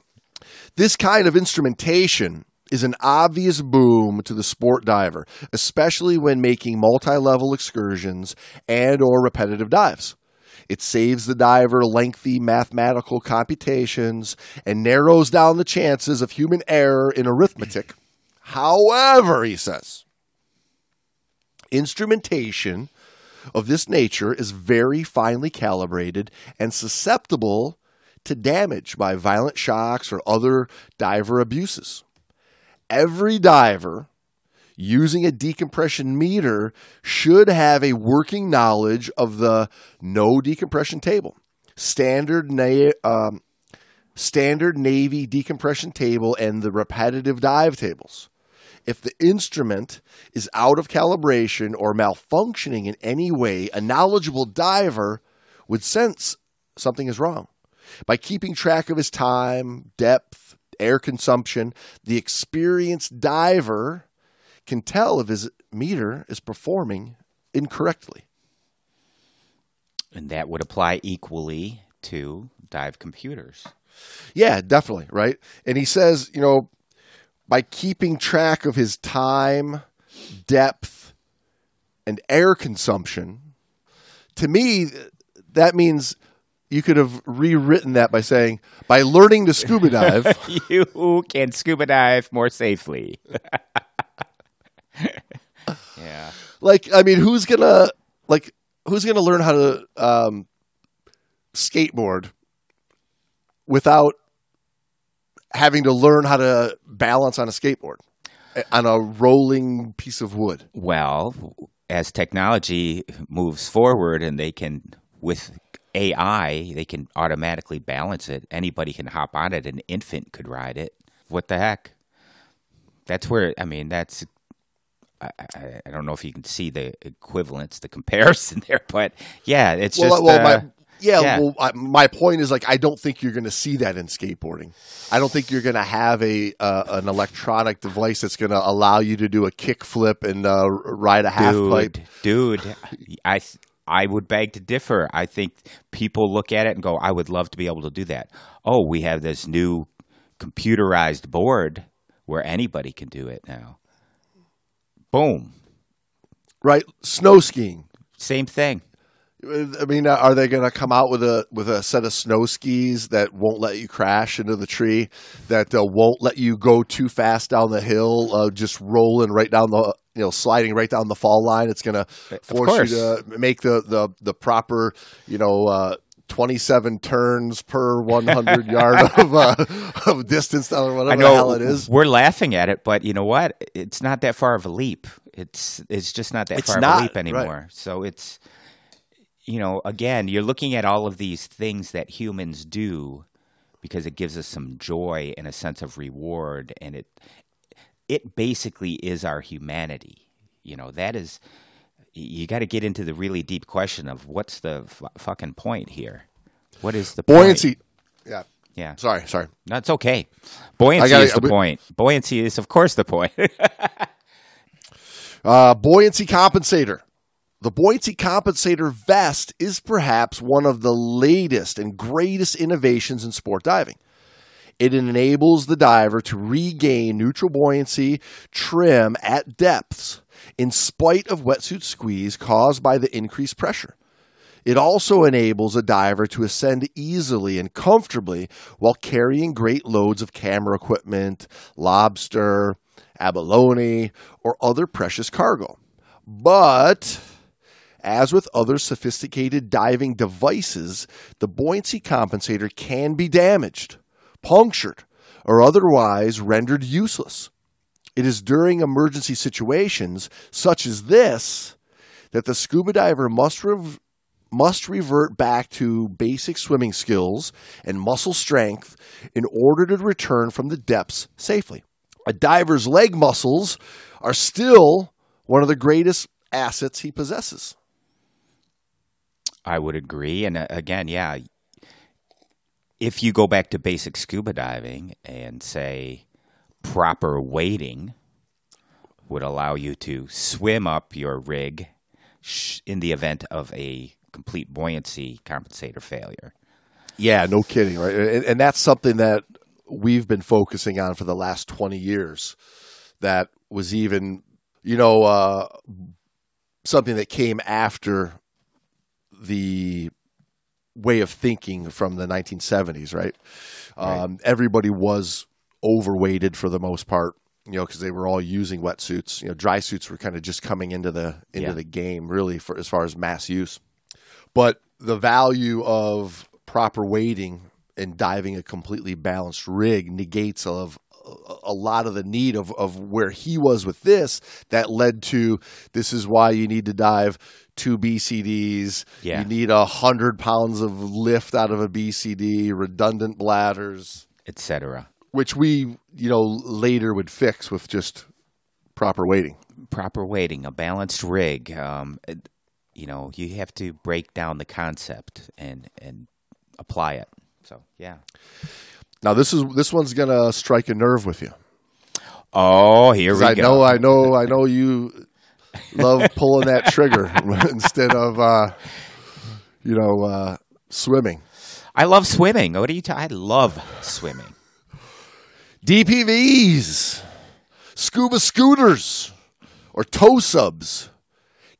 This kind of instrumentation is an obvious boom to the sport diver, especially when making multi-level excursions and or repetitive dives. It saves the diver lengthy mathematical computations and narrows down the chances of human error in arithmetic. However, he says, instrumentation of this nature is very finely calibrated and susceptible to damage by violent shocks or other diver abuses. Every diver using a decompression meter should have a working knowledge of the no decompression table, standard na- um, standard Navy decompression table, and the repetitive dive tables. If the instrument is out of calibration or malfunctioning in any way, a knowledgeable diver would sense something is wrong. By keeping track of his time, depth, air consumption, the experienced diver can tell if his meter is performing incorrectly. And that would apply equally to dive computers. Yeah, definitely, right? And he says, you know, by keeping track of his time, depth, and air consumption, to me, that means you could have rewritten that by saying, by learning to scuba dive, you can scuba dive more safely. yeah. like, I mean, who's gonna, like, who's gonna learn how to um, skateboard without having to learn how to balance on a skateboard eh, on a rolling piece of wood? Well, as technology moves forward and they can, with AI, they can automatically balance it. Anybody can hop on it. An infant could ride it. What the heck? That's where, I mean, that's, I, I, I don't know if you can see the equivalence, the comparison there, but yeah, it's well, just. well, uh, my, yeah, yeah. Well, I, my point is like I don't think you're going to see that in skateboarding. I don't think you're going to have a uh, an electronic device that's going to allow you to do a kickflip and uh, ride a half pipe. dude, dude, I I would beg to differ. I think people look at it and go, "I would love to be able to do that." Oh, we have this new computerized board where anybody can do it now. Boom, Right, snow skiing. same thing. I mean, are they going to come out with a with a set of snow skis that won't let you crash into the tree, that uh, won't let you go too fast down the hill, uh, just rolling right down the you know sliding right down the fall line? It's going to force you to make the, the the proper you know uh, 27 turns per 100 yard of, uh, of distance or whatever I know the hell it is. we're laughing at it, but you know what? It's not that far of a leap. It's it's just not that It's far of a leap right. anymore. So it's you know, again, you're looking at all of these things that humans do because it gives us some joy and a sense of reward and it it basically is our humanity. You know, that is you got to get into the really deep question of what's the f- fucking point here? What is the point? Buoyancy. Yeah. Yeah. Sorry, sorry. That's okay. Buoyancy gotta- is the we- point. Buoyancy is, of course, the point. Uh, buoyancy compensator. The buoyancy compensator vest is perhaps one of the latest and greatest innovations in sport diving. It enables the diver to regain neutral buoyancy trim at depths in spite of wetsuit squeeze caused by the increased pressure. It also enables a diver to ascend easily and comfortably while carrying great loads of camera equipment, lobster, abalone, or other precious cargo. But as with other sophisticated diving devices, the buoyancy compensator can be damaged, punctured, or otherwise rendered useless. It is during emergency situations such as this that the scuba diver must rev- must revert back to basic swimming skills and muscle strength in order to return from the depths safely. A diver's leg muscles are still one of the greatest assets he possesses. I would agree. And uh, again, yeah, if you go back to basic scuba diving and say proper weighting would allow you to swim up your rig in the event of a complete buoyancy compensator failure. Yeah, no kidding, right? And, and that's something that we've been focusing on for the last 20 years. That was even, you know, uh, something that came after the way of thinking from the 1970s, right? Um, everybody was overweighted for the most part, you know, because they were all using wetsuits. You know, dry suits were kind of just coming into the into Yeah. the game, really, for as far as mass use. But the value of proper weighting and diving a completely balanced rig negates of a- a lot of the need of, of where he was with this that led to this is why you need to dive two BCDs. Yeah. You need a hundred pounds of lift out of a BCD, redundant bladders, etc. which we, you know, later would fix with just proper weighting. Proper weighting, a balanced rig. Um, you know, you have to break down the concept and and apply it. So yeah. Now this is this one's gonna strike a nerve with you. Oh, here we I go. know, I know, I know you love pulling that trigger instead of, uh, you know, uh, swimming. I love swimming. What are you? ta- I love swimming. DPVs, scuba scooters, or tow subs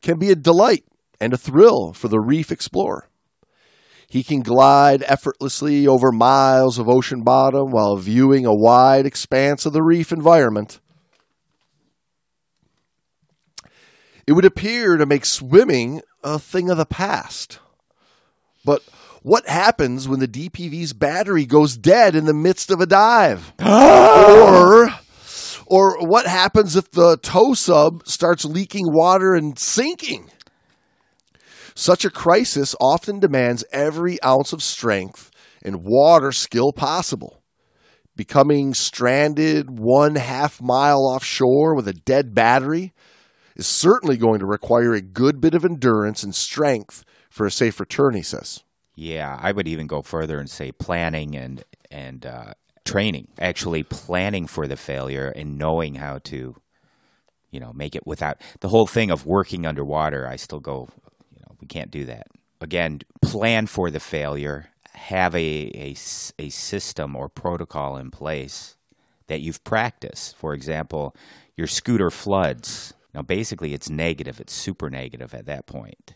can be a delight and a thrill for the reef explorer. He can glide effortlessly over miles of ocean bottom while viewing a wide expanse of the reef environment. It would appear to make swimming a thing of the past. But what happens when the DPV's battery goes dead in the midst of a dive? or or what happens if the tow sub starts leaking water and sinking? Such a crisis often demands every ounce of strength and water skill possible. Becoming stranded one half mile offshore with a dead battery is certainly going to require a good bit of endurance and strength for a safe return, he says. Yeah, I would even go further and say planning and and uh, training. Actually, planning for the failure and knowing how to, you know, make it without the whole thing of working underwater. I still go, you know, we can't do that. Again, plan for the failure. Have a, a, a system or protocol in place that you've practiced. For example, your scooter floods. Now, basically, it's negative. It's super negative at that point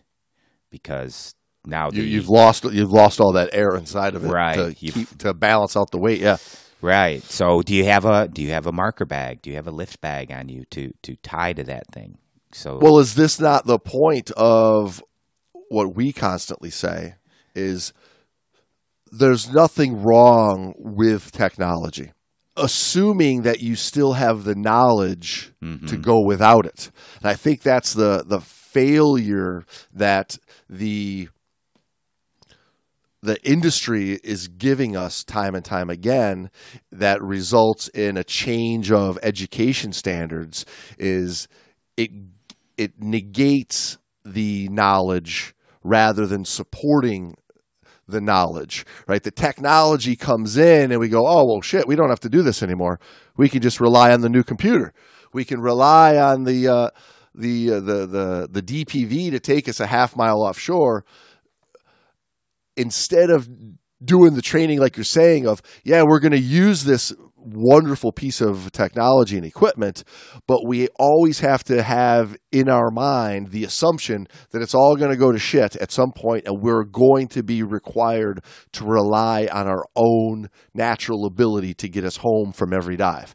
because now You, you've lost you've lost all that air inside of it Right. to keep to balance out the weight. Yeah, Right. So do you have a do you have a marker bag? Do you have a lift bag on you to to tie to that thing? So Well, is this not the point of what we constantly say? Is there's nothing wrong with technology, assuming that you still have the knowledge to mm-hmm. go without it. And I think that's the the failure that the the industry is giving us time and time again that results in a change of education standards is it it negates the knowledge rather than supporting the knowledge right? The technology comes in and we go oh well shit we don't have to do this anymore. We can just rely on the new computer. We can rely on the uh, the, uh, the the the DPV to take us a half mile offshore. Instead of doing the training like you're saying of yeah we're going to use this wonderful piece of technology and equipment but we always have to have in our mind the assumption that it's all going to go to shit at some point and we're going to be required to rely on our own natural ability to get us home from every dive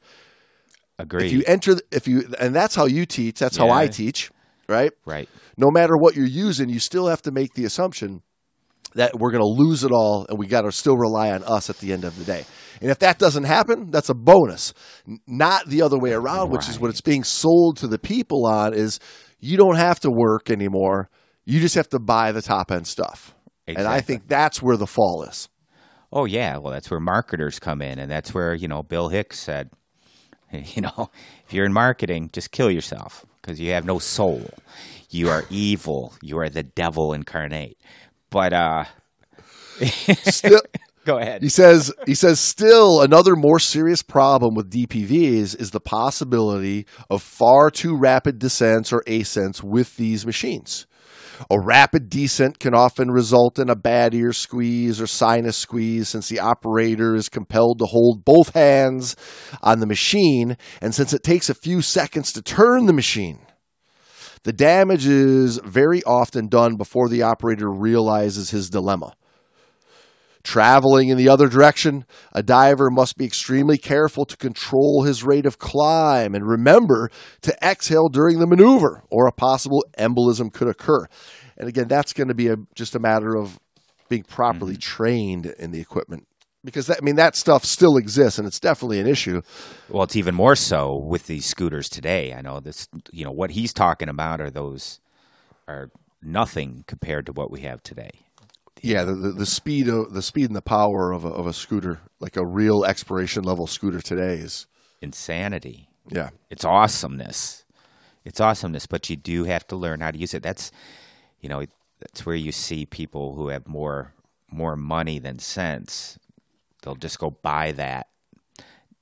Agreed. if you enter if you and that's how you teach that's how i teach right right. no matter what you're using, you still have to make the assumption that we're going to lose it all and we got to still rely on us at the end of the day. And if that doesn't happen, that's a bonus. Not the other way around, which is what it's being sold to the people on is you don't have to work anymore. You just have to buy the top end stuff. And I think that's where the fall is. Oh yeah, well that's where marketers come in, and that's where you know Bill Hicks said, you know, if you're in marketing, just kill yourself because you have no soul. You are evil. You are the devil incarnate. But uh, Still, go ahead. He says he says still another more serious problem with DPVs is the possibility of far too rapid descents or ascents with these machines. A rapid descent can often result in a bad ear squeeze or sinus squeeze since the operator is compelled to hold both hands on the machine and since it takes a few seconds to turn the machine. The damage is very often done before the operator realizes his dilemma. Traveling in the other direction, a diver must be extremely careful to control his rate of climb and remember to exhale during the maneuver, or a possible embolism could occur. And again, that's going to be a, just a matter of being properly mm-hmm. trained in the equipment. Because that, I mean that stuff still exists and it's definitely an issue. Well, it's even more so with these scooters today. I know this. You know what he's talking about are those are nothing compared to what we have today. Yeah, the, the, the speed of the speed and the power of a, of a scooter, like a real expiration level scooter today, is Insanity. yeah. it's awesomeness. It's awesomeness, but you do have to learn how to use it. That's you know, that's where you see people who have more more money than sense. They'll just go buy that,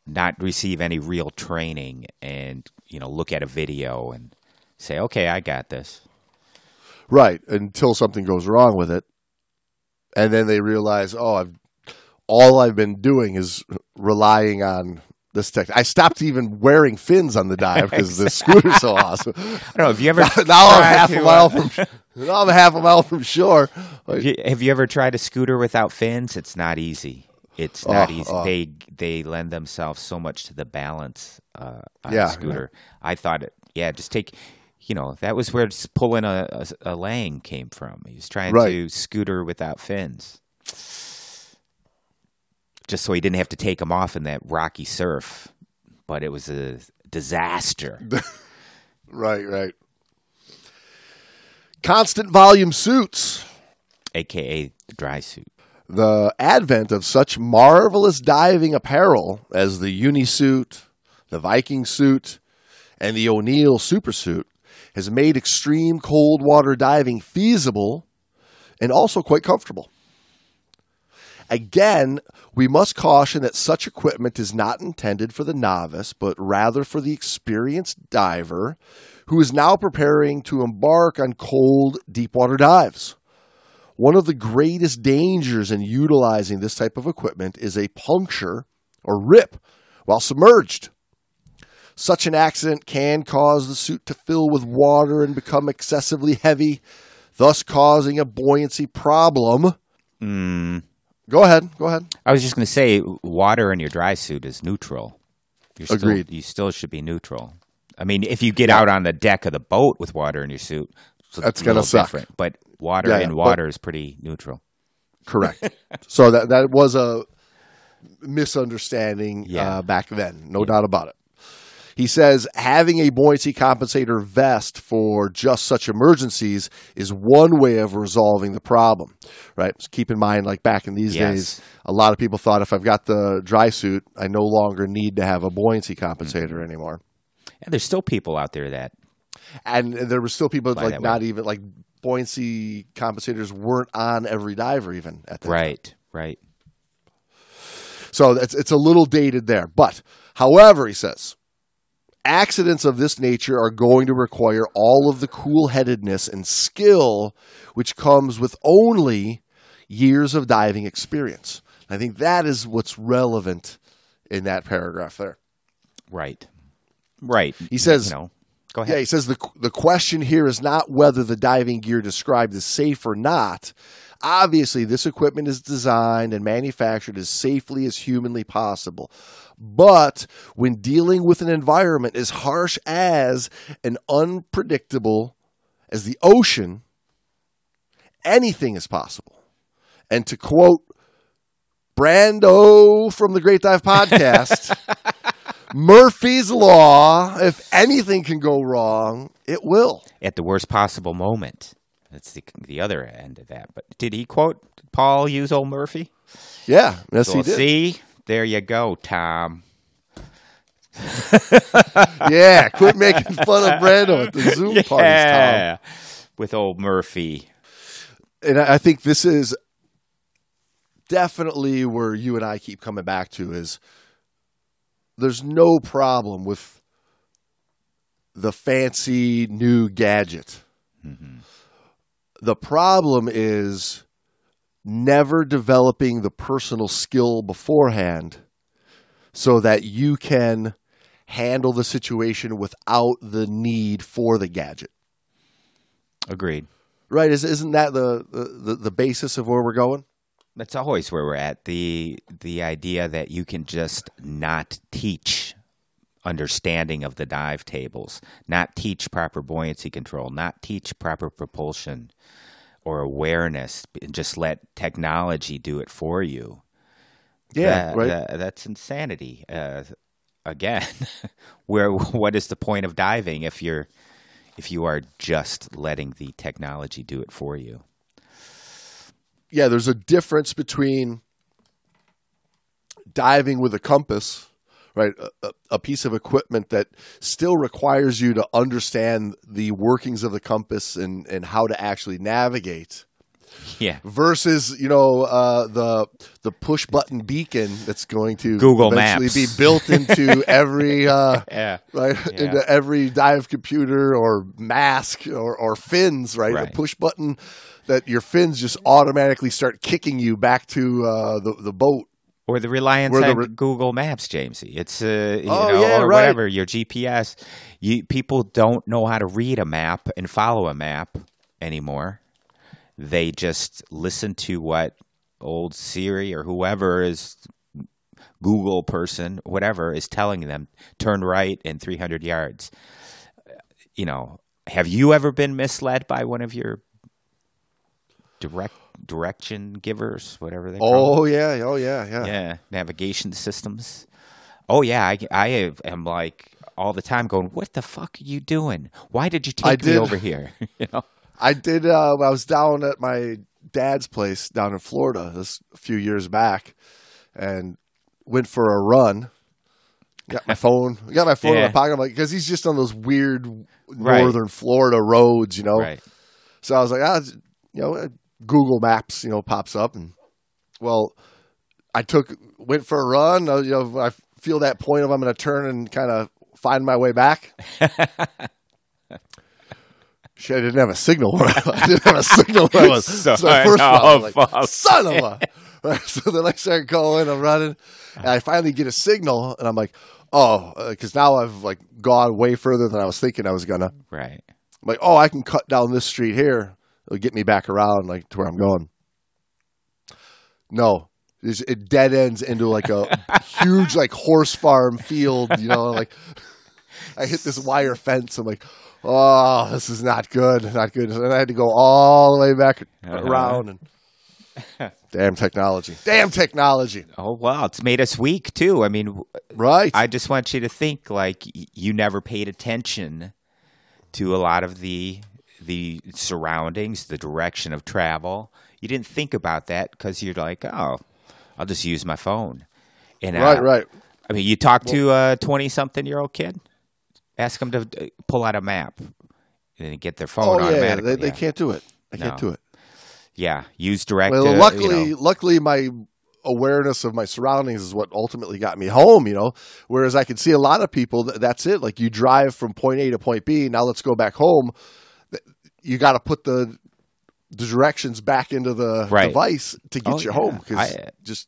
not receive any real training and, you know, look at a video and say, "Okay, I got this." Right, until something goes wrong with it, and then they realize, oh, I've all I've been doing is relying on this tech. I stopped even wearing fins on the dive because the scooter's so awesome. I don't know, have you ever now I'm half a mile uh, from now I'm half a mile from shore. Like, You- Have you ever tried a scooter without fins? It's not easy. It's not Oh, easy. oh. They they lend themselves so much to the balance uh, on Yeah, a scooter. I thought it. Yeah, just take. You know that was where pulling a, a, a Lang came from. He was trying Right. to scooter without fins, just so he didn't have to take them off in that rocky surf. But it was a disaster. right, right. Constant volume suits. AKA dry suit. The advent of such marvelous diving apparel as the unisuit, the Viking suit, and the O'Neill supersuit has made extreme cold water diving feasible and also quite comfortable. Again, we must caution that such equipment is not intended for the novice, but rather for the experienced diver who is now preparing to embark on cold, deep water dives. One of the greatest dangers in utilizing this type of equipment is a puncture or rip while submerged. Such an accident can cause the suit to fill with water and become excessively heavy, thus causing a buoyancy problem. Mm. Go ahead. Go ahead. I was just going to say, water in your dry suit is neutral. You're still, Agreed. You still should be neutral. I mean, if you get out on the deck of the boat with water in your suit, That's gonna suck. different. But water Yeah, but- water is pretty neutral. Correct. so that that was a misunderstanding Yeah. uh, back then, no doubt about it. He says having a buoyancy compensator vest for just such emergencies is one way of resolving the problem, right? So keep in mind, like back in these Yes. days, a lot of people thought if I've got the dry suit, I no longer need to have a buoyancy compensator Mm-hmm. anymore. And there's still people out there that And there were still people like not even like buoyancy compensators weren't on every diver even at the time. right, right. So it's it's a little dated there. But however, he says, accidents of this nature are going to require all of the cool headedness and skill which comes with only years of diving experience. I think that is what's relevant in that paragraph there. Right. Right. He says- you know, go Yeah, he says the the question here is not whether the diving gear described is safe or not. Obviously, this equipment is designed and manufactured as safely as humanly possible. But when dealing with an environment as harsh as and unpredictable as the ocean, anything is possible. And to quote Brando from the Great Dive Podcast, Murphy's Law, if anything can go wrong, it will. At the worst possible moment. That's the the other end of that. But did he quote Paul use old Murphy? Yeah, yes, Well, he did. see, there you go, Tom. Yeah, quit making fun of Brando at the Zoom parties, Tom. With old Murphy. And I I think this is definitely where you and I keep coming back to is there's no problem with the fancy new gadget. The problem is never developing the personal skill beforehand so that you can handle the situation without the need for the gadget. Agreed. Right? Is, isn't that the, the, the basis of where we're going? That's always where we're at. The the idea that you can just not teach understanding of the dive tables, not teach proper buoyancy control, not teach proper propulsion or awareness, and just let technology do it for you. That- right. that- that's insanity. Uh, again, where what is the point of diving if you're if you are just letting the technology do it for you? Yeah, there's a difference between diving with a compass, right? A, a- piece of equipment that still requires you to understand the workings of the compass and, and how to actually navigate Yeah. versus, you know, uh, the the push button beacon that's going to Google eventually Maps. be built into every uh, Yeah. right Yeah. into every dive computer or mask or, or fins right? Right. a push button that your fins just automatically start kicking you back to uh, the, the boat Or the reliance the on re- Google Maps, Jamesy. It's uh, you Oh, know, yeah, or right. whatever your GPS. You people don't know how to read a map and follow a map anymore. They just listen to what old Siri or whoever is Google person, whatever, is telling them. Turn right in 300 yards. You know, have you ever been misled by one of your direct direction givers, whatever they call oh yeah oh yeah yeah yeah navigation systems oh yeah i, I am like all the time going what the fuck are you doing why did you take me over here you know I did. Uh, I was down at my dad's place down in Florida this a few years back, and went for a run. Got my phone. Got my phone in my pocket. I'm like, because he's just on those weird Right. northern Florida roads, you know. right So I was like, ah, you know, Google Maps, you know, pops up, and well, I took went for a run. uh, You know, I feel that point of I'm going to turn and kind of find my way back. Shit, I didn't have a signal. I, I didn't have a signal. When I was so, first of all, I like, son of a. Right, so then I started going. I'm running, and I finally get a signal, and I'm like, oh, because now I've like gone way further than I was thinking I was gonna. right I'm like, oh, I can cut down this street here. It'll get me back around like to where I'm going. No, it dead ends into like a huge like horse farm field. You know, like I hit this wire fence. I'm like, oh, this is not good, not good. And I had to go all the way back Uh-huh. around, and Damn technology. Damn technology. Oh wow, it's made us weak too. I mean, Right. I just want you to think like you never paid attention to a lot of the the surroundings, the direction of travel. You didn't think about that because you're like, oh, I'll just use my phone. And uh, right, right. I mean, you talk to a twenty-something-year-old kid, ask them to uh, pull out a map and get their phone Oh yeah, automatically. they, they yeah. can't do it. They can't do it. Yeah, use direct. Well, uh, you luckily, know. luckily, my awareness of my surroundings is what ultimately got me home. You know, whereas I can see a lot of people. That's it. Like you drive from point A to point B. Now let's go back home. You got to put the the directions back into the Right. device to get Oh, you yeah. home because I- just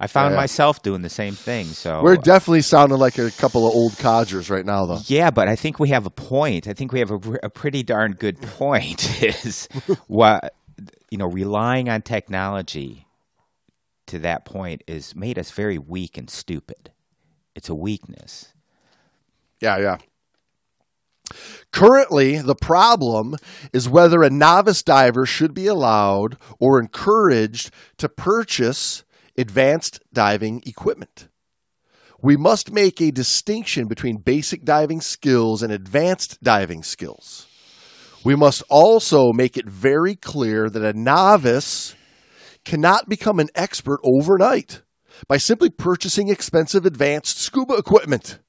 I found Yeah. myself doing the same thing. So we're definitely sounding like a couple of old codgers right now, though. Yeah, but I think we have a point. I think we have a, a pretty darn good point. Is what you know, relying on technology to that point is made us very weak and stupid. It's a weakness. Yeah, yeah. Currently, the problem is whether a novice diver should be allowed or encouraged to purchase advanced diving equipment. We must make a distinction between basic diving skills and advanced diving skills. We must also make it very clear that a novice cannot become an expert overnight by simply purchasing expensive advanced scuba equipment.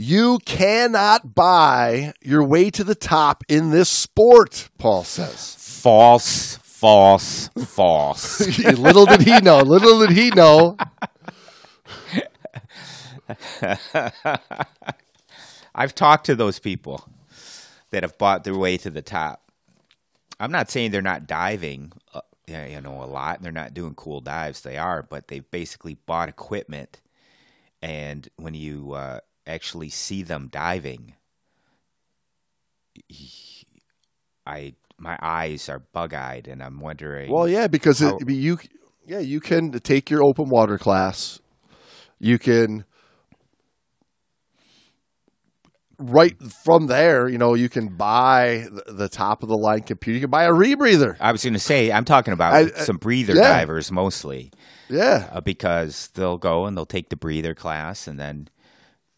You cannot buy your way to the top in this sport, Paul says. False, false, false. little did he know, little did he know. I've talked to those people that have bought their way to the top. I'm not saying they're not diving, uh, you know, a lot. And they're not doing cool dives. They are, but they've basically bought equipment, and when you uh, actually see them diving, I my eyes are bug-eyed, and I'm wondering. Well, yeah, because How- it, you, yeah, you can take your open water class. You can, right from there, you know, you can buy the, the top of the line computer. You can buy a rebreather. I was going to say, I'm talking about I- I- some breather yeah. divers mostly. Yeah, uh, because they'll go and they'll take the breather class, and then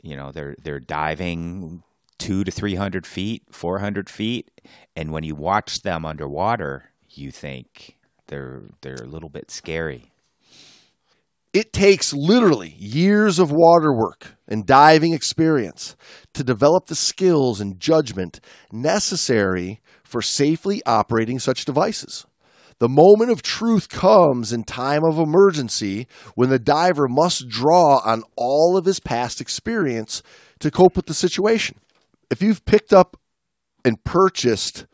you know they're they're diving two to three hundred feet, four hundred feet, and when you watch them underwater, you think they're they're a little bit scary. It takes literally years of water work and diving experience to develop the skills and judgment necessary for safely operating such devices. The moment of truth comes in time of emergency when the diver must draw on all of his past experience to cope with the situation. If you've picked up and purchased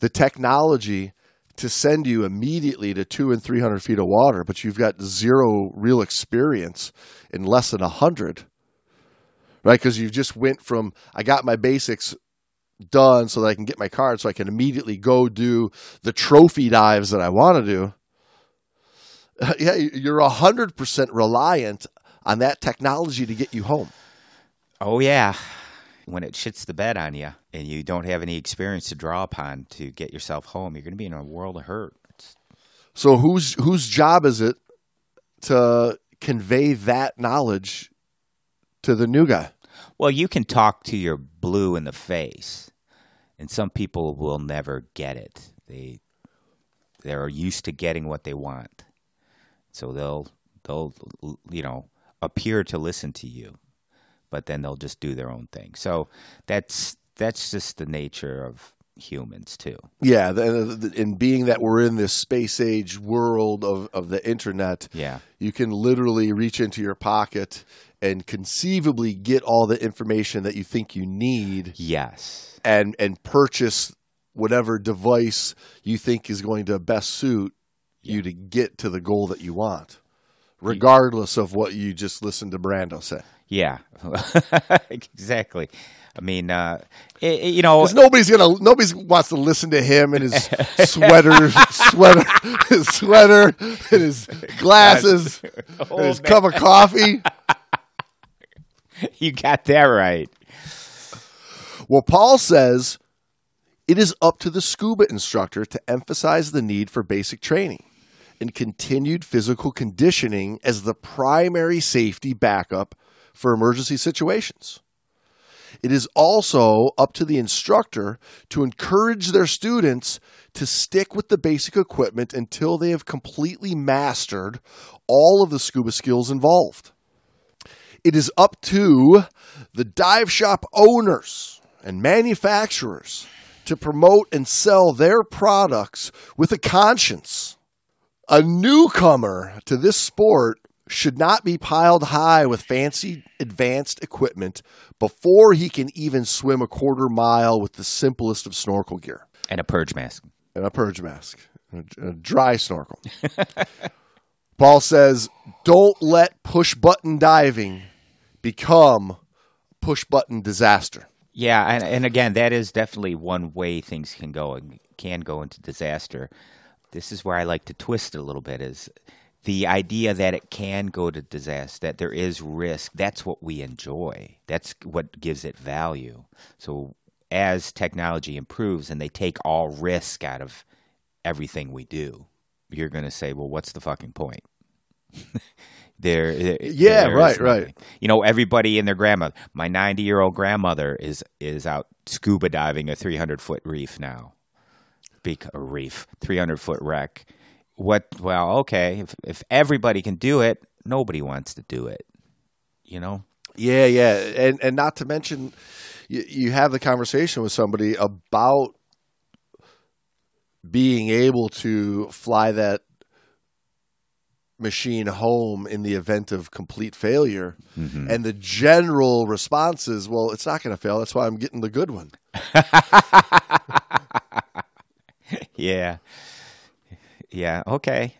the technology to send you immediately to two and three hundred feet of water, but you've got zero real experience in less than a hundred, right? Because you just went from I got my basics done so that I can get my card, so I can immediately go do the trophy dives that I want to do. yeah, you're a hundred percent reliant on that technology to get you home. Oh yeah, when it shits the bed on you and you don't have any experience to draw upon to get yourself home, you're going to be in a world of hurt. It's- So whose whose job is it to convey that knowledge to the new guy? Well, you can talk to your blue in the face, and some people will never get it. They they're used to getting what they want, so they'll they'll you know appear to listen to you, but then they'll just do their own thing. So that's that's just the nature of humans too. Yeah, and being that we're in this space age world of, of the internet, Yeah. you can literally reach into your pocket and conceivably get all the information that you think you need Yes. and and purchase whatever device you think is going to best suit you to get to the goal that you want, regardless of what you just listened to Brando say. Yeah. exactly. I mean, uh, it, it- you know, nobody's gonna, nobody wants to listen to him and his sweater, sweater, his sweater, and his glasses, and his Oh, cup of coffee. you got that right. Well, Paul says It is up to the scuba instructor to emphasize the need for basic training and continued physical conditioning as the primary safety backup for emergency situations. It is also up to the instructor to encourage their students to stick with the basic equipment until they have completely mastered all of the scuba skills involved. It is up to the dive shop owners and manufacturers to promote and sell their products with a conscience. A newcomer to this sport should not be piled high with fancy advanced equipment before he can even swim a quarter mile with the simplest of snorkel gear And a purge mask. and a purge mask, a, a dry snorkel. Paul says, don't let push button diving become push button disaster. Yeah, and, and again, that is definitely one way things can go and can go into disaster. This is where I like to twist it a little bit is the idea that it can go to disaster, that there is risk. That's what we enjoy. That's what gives it value. So as technology improves and they take all risk out of everything we do, you're going to say, well, what's the fucking point? there, there- Yeah, there right, right. You know, everybody and their grandmother. My 90 year old grandmother is is out scuba diving a 300 foot reef now. Big a reef, 300 foot wreck. What? Well, okay. If if everybody can do it, nobody wants to do it. You know. Yeah, yeah, and and not to mention, you, you have the conversation with somebody about being able to fly that machine home in the event of complete failure, mm-hmm. and the general response is, "Well, it's not going to fail. That's why I'm getting the good one." Yeah. Yeah. Okay.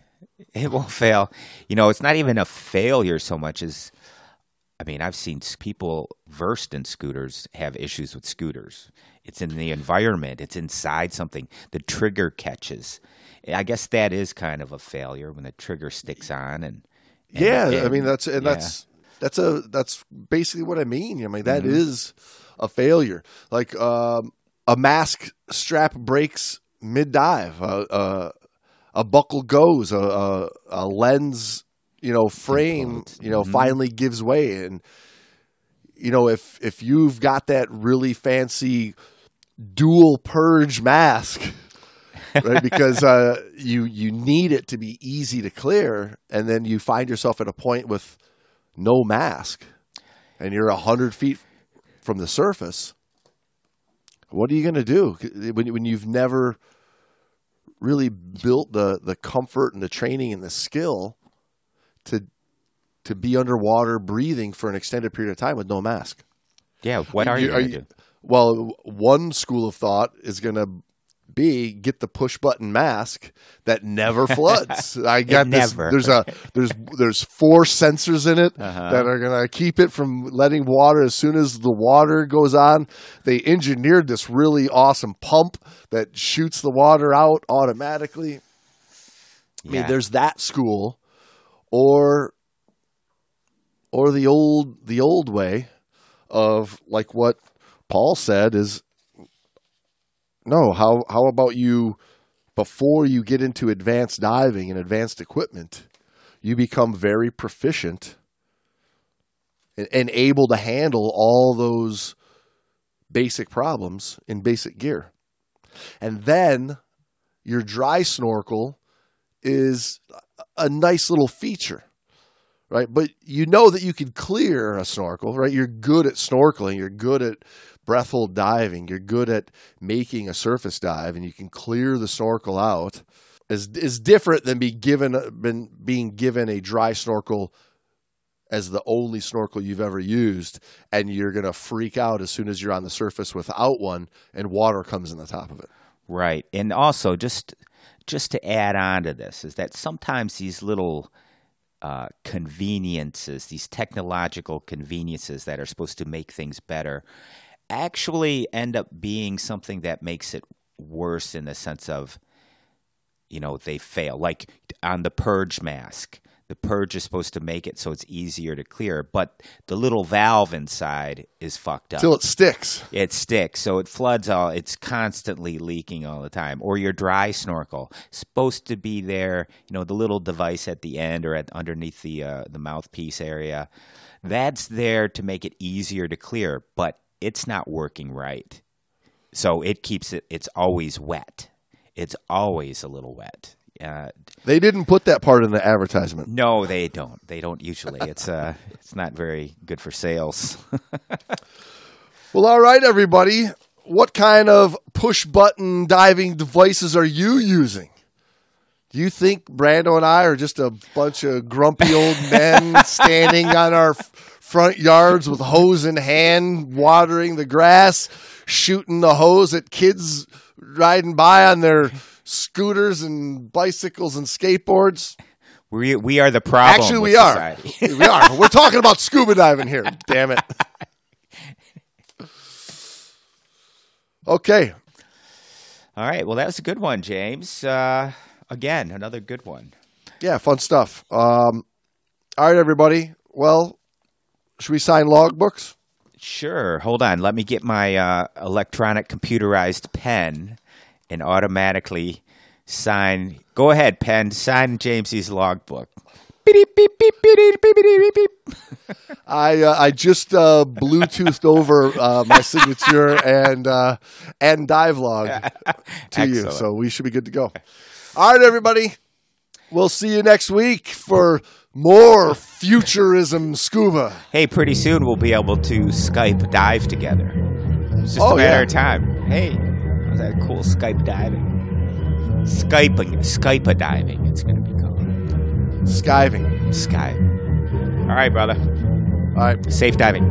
It won't fail. You know, it's not even a failure so much as, I mean, I've seen people versed in scooters have issues with scooters. It's in the environment, it's inside something. The trigger catches. I guess that is kind of a failure when the trigger sticks on and. and- yeah, I mean that's and yeah. that's that's a that's basically what I mean. I mean that is a failure. Like um, a mask strap breaks mid dive, uh, uh, a buckle goes, a, a, a lens, you know, frame, you know, finally gives way, and you know if if you've got that really fancy dual purge mask. right because uh, you you need it to be easy to clear and then you find yourself at a point with no mask and you're a hundred feet from the surface what are you going to do? When, when you've never really built the, the comfort and the training and the skill to to be underwater breathing for an extended period of time with no mask Yeah. What are you, going to do? well, one school of thought is going to be get the push button mask that never floods. I got this. never. There's a there's there's four sensors in it Uh-huh. that are going to keep it from letting water as soon as the water goes on. They engineered this really awesome pump that shoots the water out automatically. I mean, there's that school, or or the old the old way of like what Paul said is no. How how about you before you get into advanced diving and advanced equipment, you become very proficient and, and able to handle all those basic problems in basic gear, and then your dry snorkel is a nice little feature right? But you know that you can clear a snorkel, right? You're good at snorkeling, you're good at breath hold diving, you're good at making a surface dive, and you can clear the snorkel out. Is is different than be given been being given a dry snorkel as the only snorkel you've ever used, and you're gonna freak out as soon as you're on the surface without one, and water comes in the top of it. Right. And also just just to add on to this is that sometimes these little uh, conveniences, these technological conveniences that are supposed to make things better, actually end up being something that makes it worse in the sense of, you know, they fail. Like on the purge mask, the purge is supposed to make it so it's easier to clear, but the little valve inside is fucked up. Till it sticks. it sticks, so it floods all. It's constantly leaking all the time. Or your dry snorkel supposed to be there. You know, the little device at the end or at underneath the uh, the mouthpiece area. That's there to make it easier to clear, but it's not working right. So it keeps it. It's always wet. It's always a little wet. Uh, They didn't put that part in the advertisement. no, they don't. They don't usually. It's uh, it's not very good for sales. Well, all right, everybody. What kind of push button diving devices are you using? Do you think Brando and I are just a bunch of grumpy old men standing on our f- front yards with hose in hand, watering the grass, shooting the hose at kids riding by on their scooters and bicycles and skateboards? we we are the problem. Actually, we are. we are. We're talking about scuba diving here. Damn it. Okay. All right. Well, that was a good one, James. Uh, again, another good one. Yeah, fun stuff. Um, all right, everybody. Well, should we sign logbooks? Sure. Hold on. Let me get my uh, electronic computerized pen and automatically sign. Go ahead, pen. Sign Jamesy's logbook. Beep, beep, beep, beep, beep, beep, beep, beep. I uh, I just uh, Bluetoothed over uh, my signature and uh, and dive log to you, so we should be good to go. All right, everybody. We'll see you next week for more futurism scuba. Hey, pretty soon we'll be able to Skype dive together. It's just Oh, a matter yeah. of time. Hey, was that cool Skype diving? Skyping, Skype diving. It's going to be called Skiving. Skype. All right, brother. All right. Safe diving.